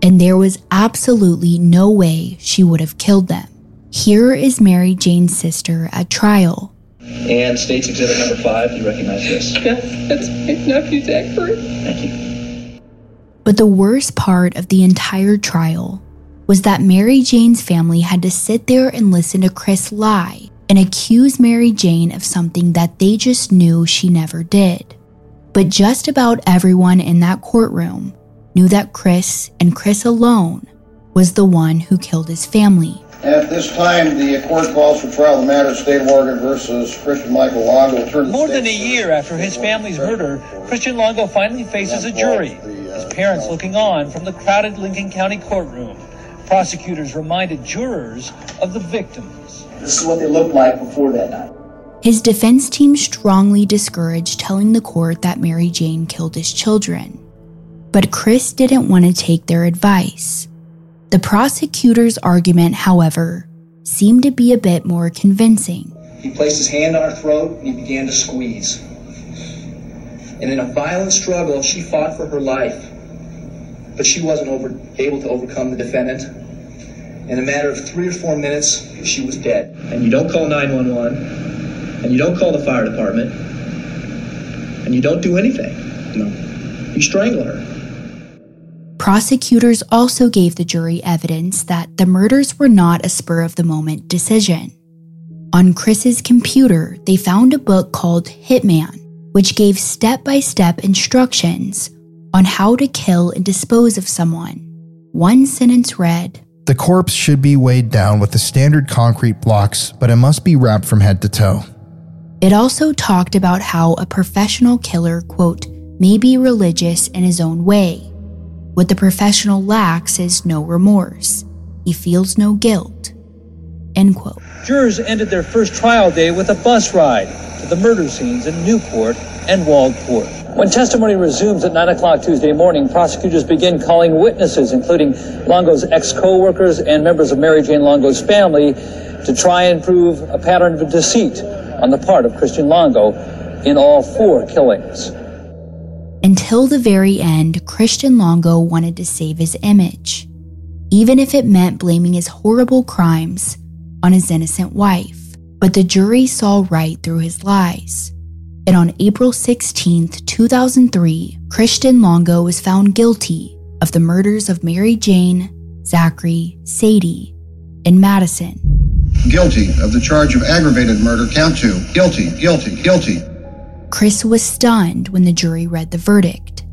and there was absolutely no way she would have killed them. Here is Mary Jane's sister at trial. And State's Exhibit number five, you recognize this? Yeah, that's my nephew Zachary. Thank you. But the worst part of the entire trial was that Mary Jane's family had to sit there and listen to Chris lie and accuse Mary Jane of something that they just knew she never did. But just about everyone in that courtroom knew that Chris and Chris alone was the one who killed his family. At this time, the court calls for trial of the matter of State of Oregon versus Christian Michael Longo. Turn More than a year after his family's murder, Christian Longo finally faces a jury, uh, his parents uh, looking on from the crowded Lincoln County courtroom. Prosecutors reminded jurors of the victims. This is what they looked like before that night. His defense team strongly discouraged telling the court that Mary Jane killed his children. But Chris didn't want to take their advice. The prosecutor's argument, however, seemed to be a bit more convincing. He placed his hand on her throat and he began to squeeze. And in a violent struggle, she fought for her life. But she wasn't over, able to overcome the defendant. In a matter of three or four minutes, she was dead. And you don't call 911, and you don't call the fire department, and you don't do anything. No. You strangle her. Prosecutors also gave the jury evidence that the murders were not a spur of the moment decision. On Chris's computer, they found a book called Hitman, which gave step by step instructions on how to kill and dispose of someone. One sentence read The corpse should be weighed down with the standard concrete blocks, but it must be wrapped from head to toe. It also talked about how a professional killer, quote, may be religious in his own way. What the professional lacks is no remorse. He feels no guilt. End quote. Jurors ended their first trial day with a bus ride to the murder scenes in Newport and Waldport. When testimony resumes at 9 o'clock Tuesday morning, prosecutors begin calling witnesses, including Longo's ex co workers and members of Mary Jane Longo's family, to try and prove a pattern of deceit on the part of Christian Longo in all four killings. Until the very end, Christian Longo wanted to save his image, even if it meant blaming his horrible crimes on his innocent wife. But the jury saw right through his lies. And on April 16, 2003, Christian Longo was found guilty of the murders of Mary Jane, Zachary, Sadie, and Madison. Guilty of the charge of aggravated murder, count two. Guilty, guilty, guilty. Chris was stunned when the jury read the verdict.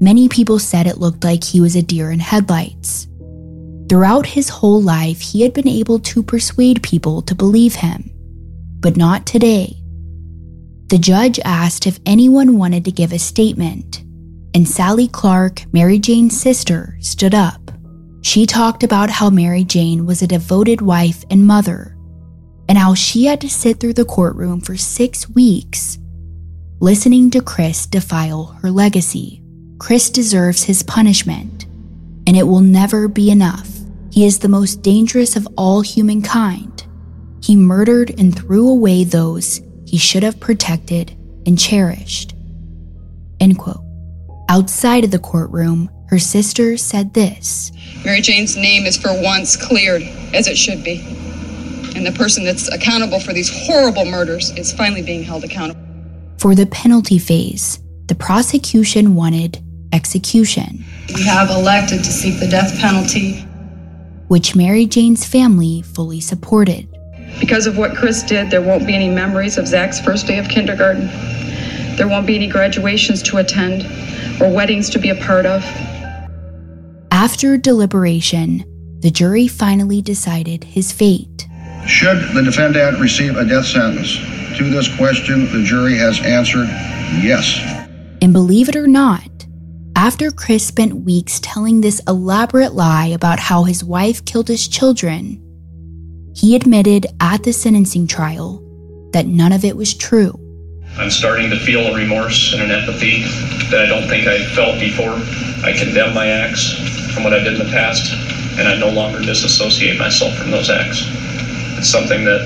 Many people said it looked like he was a deer in headlights. Throughout his whole life, he had been able to persuade people to believe him, but not today. The judge asked if anyone wanted to give a statement, and Sally Clark, Mary Jane's sister, stood up. She talked about how Mary Jane was a devoted wife and mother, and how she had to sit through the courtroom for six weeks listening to Chris defile her legacy. Chris deserves his punishment, and it will never be enough. He is the most dangerous of all humankind. He murdered and threw away those he should have protected and cherished. End quote. Outside of the courtroom, her sister said this Mary Jane's name is for once cleared, as it should be. and the person that's accountable for these horrible murders is finally being held accountable. For the penalty phase, the prosecution wanted execution, We have elected to seek the death penalty which Mary Jane's family fully supported. Because of what Chris did, there won't be any memories of Zach's first day of kindergarten. There won't be any graduations to attend or weddings to be a part of. After deliberation, the jury finally decided his fate. Should the defendant receive a death sentence? To this question, the jury has answered yes. And believe it or not, after Chris spent weeks telling this elaborate lie about how his wife killed his children, he admitted at the sentencing trial that none of it was true. I'm starting to feel a remorse and an empathy that I don't think I felt before. I condemn my acts from what I did in the past, and I no longer disassociate myself from those acts. It's something that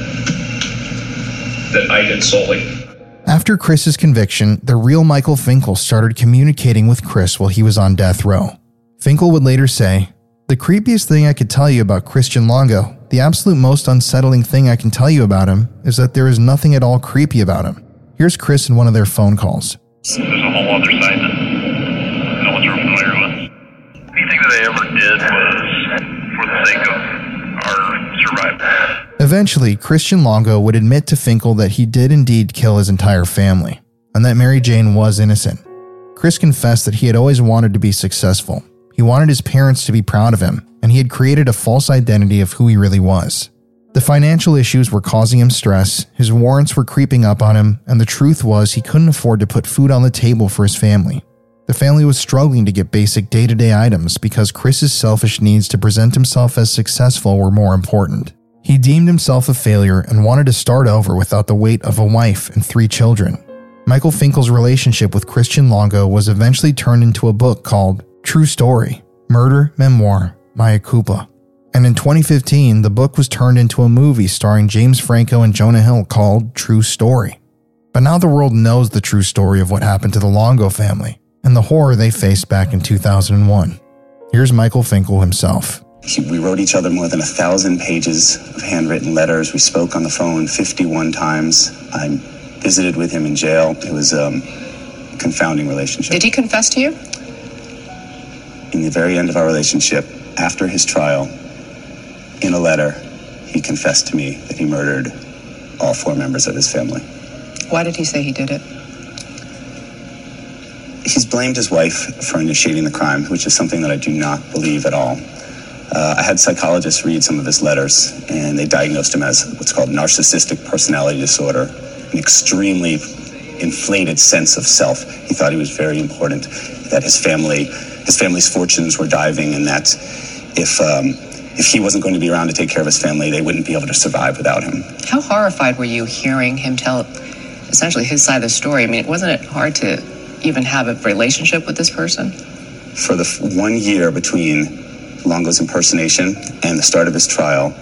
that I did solely. After Chris's conviction, the real Michael Finkel started communicating with Chris while he was on death row. Finkel would later say, The creepiest thing I could tell you about Christian Longo, the absolute most unsettling thing I can tell you about him, is that there is nothing at all creepy about him. Here's Chris in one of their phone calls. There's a whole other side that no one's real familiar with. Anything that I ever did was for the sake of our survival. Eventually, Christian Longo would admit to Finkel that he did indeed kill his entire family, and that Mary Jane was innocent. Chris confessed that he had always wanted to be successful. He wanted his parents to be proud of him, and he had created a false identity of who he really was. The financial issues were causing him stress, his warrants were creeping up on him, and the truth was he couldn't afford to put food on the table for his family. The family was struggling to get basic day to day items because Chris's selfish needs to present himself as successful were more important. He deemed himself a failure and wanted to start over without the weight of a wife and three children. Michael Finkel's relationship with Christian Longo was eventually turned into a book called True Story Murder Memoir Mea Culpa. And in 2015, the book was turned into a movie starring James Franco and Jonah Hill called True Story. But now the world knows the true story of what happened to the Longo family and the horror they faced back in 2001. Here's Michael Finkel himself. We wrote each other more than a thousand pages of handwritten letters. We spoke on the phone 51 times. I visited with him in jail. It was um, a confounding relationship. Did he confess to you? In the very end of our relationship, after his trial, in a letter, he confessed to me that he murdered all four members of his family. Why did he say he did it? He's blamed his wife for initiating the crime, which is something that I do not believe at all. Uh, I had psychologists read some of his letters, and they diagnosed him as what's called narcissistic personality disorder, an extremely inflated sense of self. He thought he was very important, that his family, his family's fortunes were diving, and that if um, if he wasn't going to be around to take care of his family, they wouldn't be able to survive without him. How horrified were you hearing him tell essentially his side of the story? I mean, wasn't it hard to even have a relationship with this person? For the f- one year between Longo's impersonation and the start of his trial,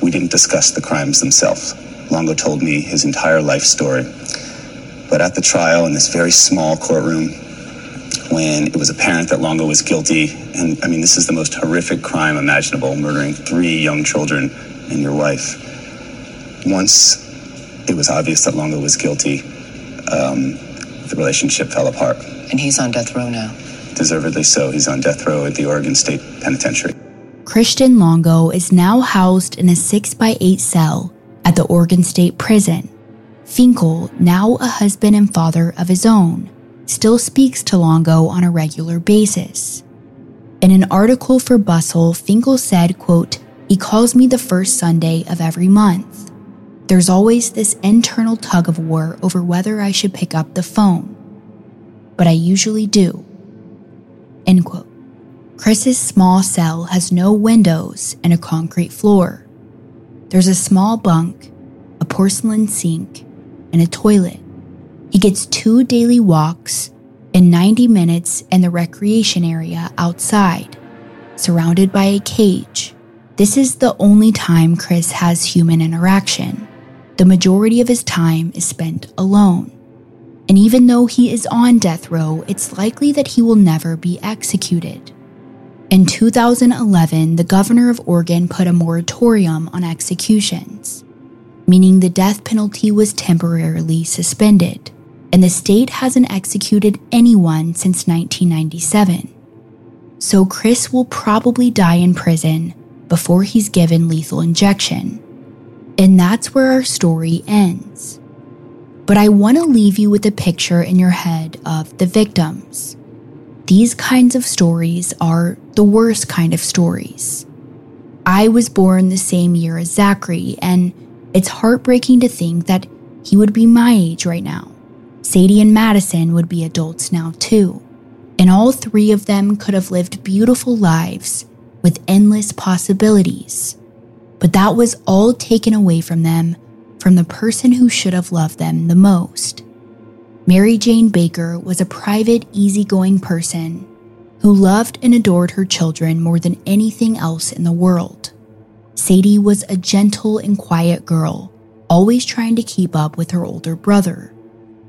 we didn't discuss the crimes themselves. Longo told me his entire life story. But at the trial, in this very small courtroom, when it was apparent that Longo was guilty, and I mean, this is the most horrific crime imaginable murdering three young children and your wife. Once it was obvious that Longo was guilty, um, the relationship fell apart. And he's on death row now. Deservedly so. He's on death row at the Oregon State Penitentiary. Christian Longo is now housed in a 6x8 cell at the Oregon State Prison. Finkel, now a husband and father of his own, still speaks to Longo on a regular basis. In an article for Bustle, Finkel said, quote, He calls me the first Sunday of every month. There's always this internal tug of war over whether I should pick up the phone. But I usually do. End quote. Chris's small cell has no windows and a concrete floor. There's a small bunk, a porcelain sink, and a toilet. He gets two daily walks and 90 minutes in the recreation area outside, surrounded by a cage. This is the only time Chris has human interaction. The majority of his time is spent alone. And even though he is on death row, it's likely that he will never be executed. In 2011, the governor of Oregon put a moratorium on executions, meaning the death penalty was temporarily suspended, and the state hasn't executed anyone since 1997. So Chris will probably die in prison before he's given lethal injection. And that's where our story ends. But I want to leave you with a picture in your head of the victims. These kinds of stories are the worst kind of stories. I was born the same year as Zachary, and it's heartbreaking to think that he would be my age right now. Sadie and Madison would be adults now, too. And all three of them could have lived beautiful lives with endless possibilities. But that was all taken away from them from the person who should have loved them the most. Mary Jane Baker was a private, easygoing person who loved and adored her children more than anything else in the world. Sadie was a gentle and quiet girl, always trying to keep up with her older brother.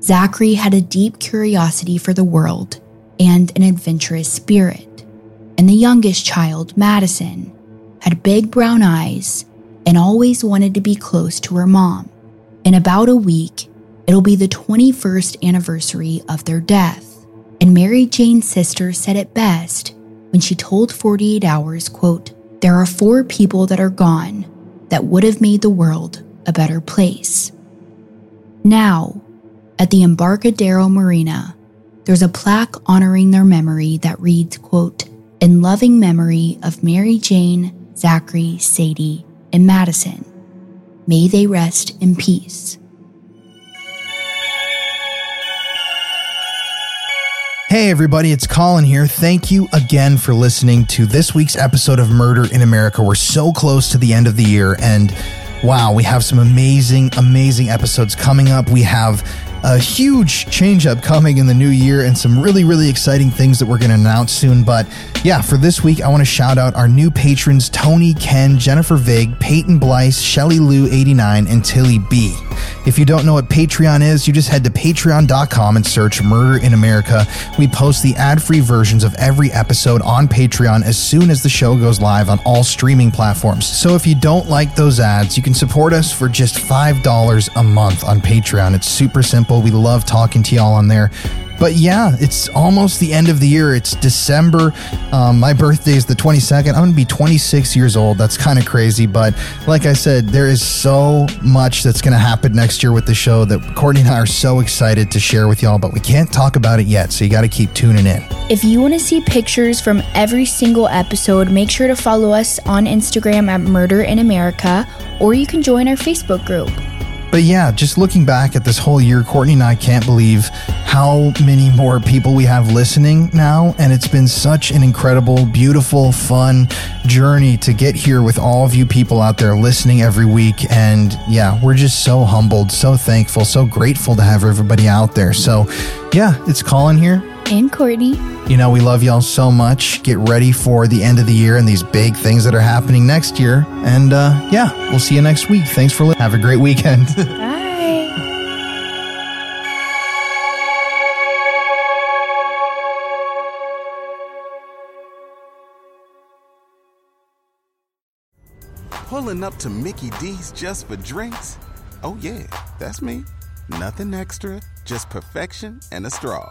Zachary had a deep curiosity for the world and an adventurous spirit and the youngest child, Madison, had big brown eyes and always wanted to be close to her mom. In about a week, it'll be the 21st anniversary of their death. And Mary Jane's sister said it best when she told 48 Hours, quote, There are four people that are gone that would have made the world a better place. Now, at the Embarcadero Marina, there's a plaque honoring their memory that reads, quote, in loving memory of Mary Jane, Zachary, Sadie, and Madison. May they rest in peace. Hey, everybody, it's Colin here. Thank you again for listening to this week's episode of Murder in America. We're so close to the end of the year, and wow, we have some amazing, amazing episodes coming up. We have a huge change up coming in the new year and some really, really exciting things that we're going to announce soon. But yeah, for this week, I want to shout out our new patrons Tony, Ken, Jennifer Vig, Peyton Blyce, Shelly Lou 89, and Tilly B. If you don't know what Patreon is, you just head to patreon.com and search Murder in America. We post the ad free versions of every episode on Patreon as soon as the show goes live on all streaming platforms. So if you don't like those ads, you can support us for just $5 a month on Patreon. It's super simple. We love talking to y'all on there. But yeah, it's almost the end of the year. It's December. Um, my birthday is the 22nd. I'm going to be 26 years old. That's kind of crazy. But like I said, there is so much that's going to happen next year with the show that Courtney and I are so excited to share with y'all, but we can't talk about it yet. So you got to keep tuning in. If you want to see pictures from every single episode, make sure to follow us on Instagram at Murder in America, or you can join our Facebook group. But yeah, just looking back at this whole year, Courtney and I can't believe how many more people we have listening now. And it's been such an incredible, beautiful, fun journey to get here with all of you people out there listening every week. And yeah, we're just so humbled, so thankful, so grateful to have everybody out there. So yeah, it's Colin here. And Courtney. You know, we love y'all so much. Get ready for the end of the year and these big things that are happening next year. And uh, yeah, we'll see you next week. Thanks for listening. Have a great weekend. Bye. Pulling up to Mickey D's just for drinks? Oh, yeah, that's me. Nothing extra, just perfection and a straw.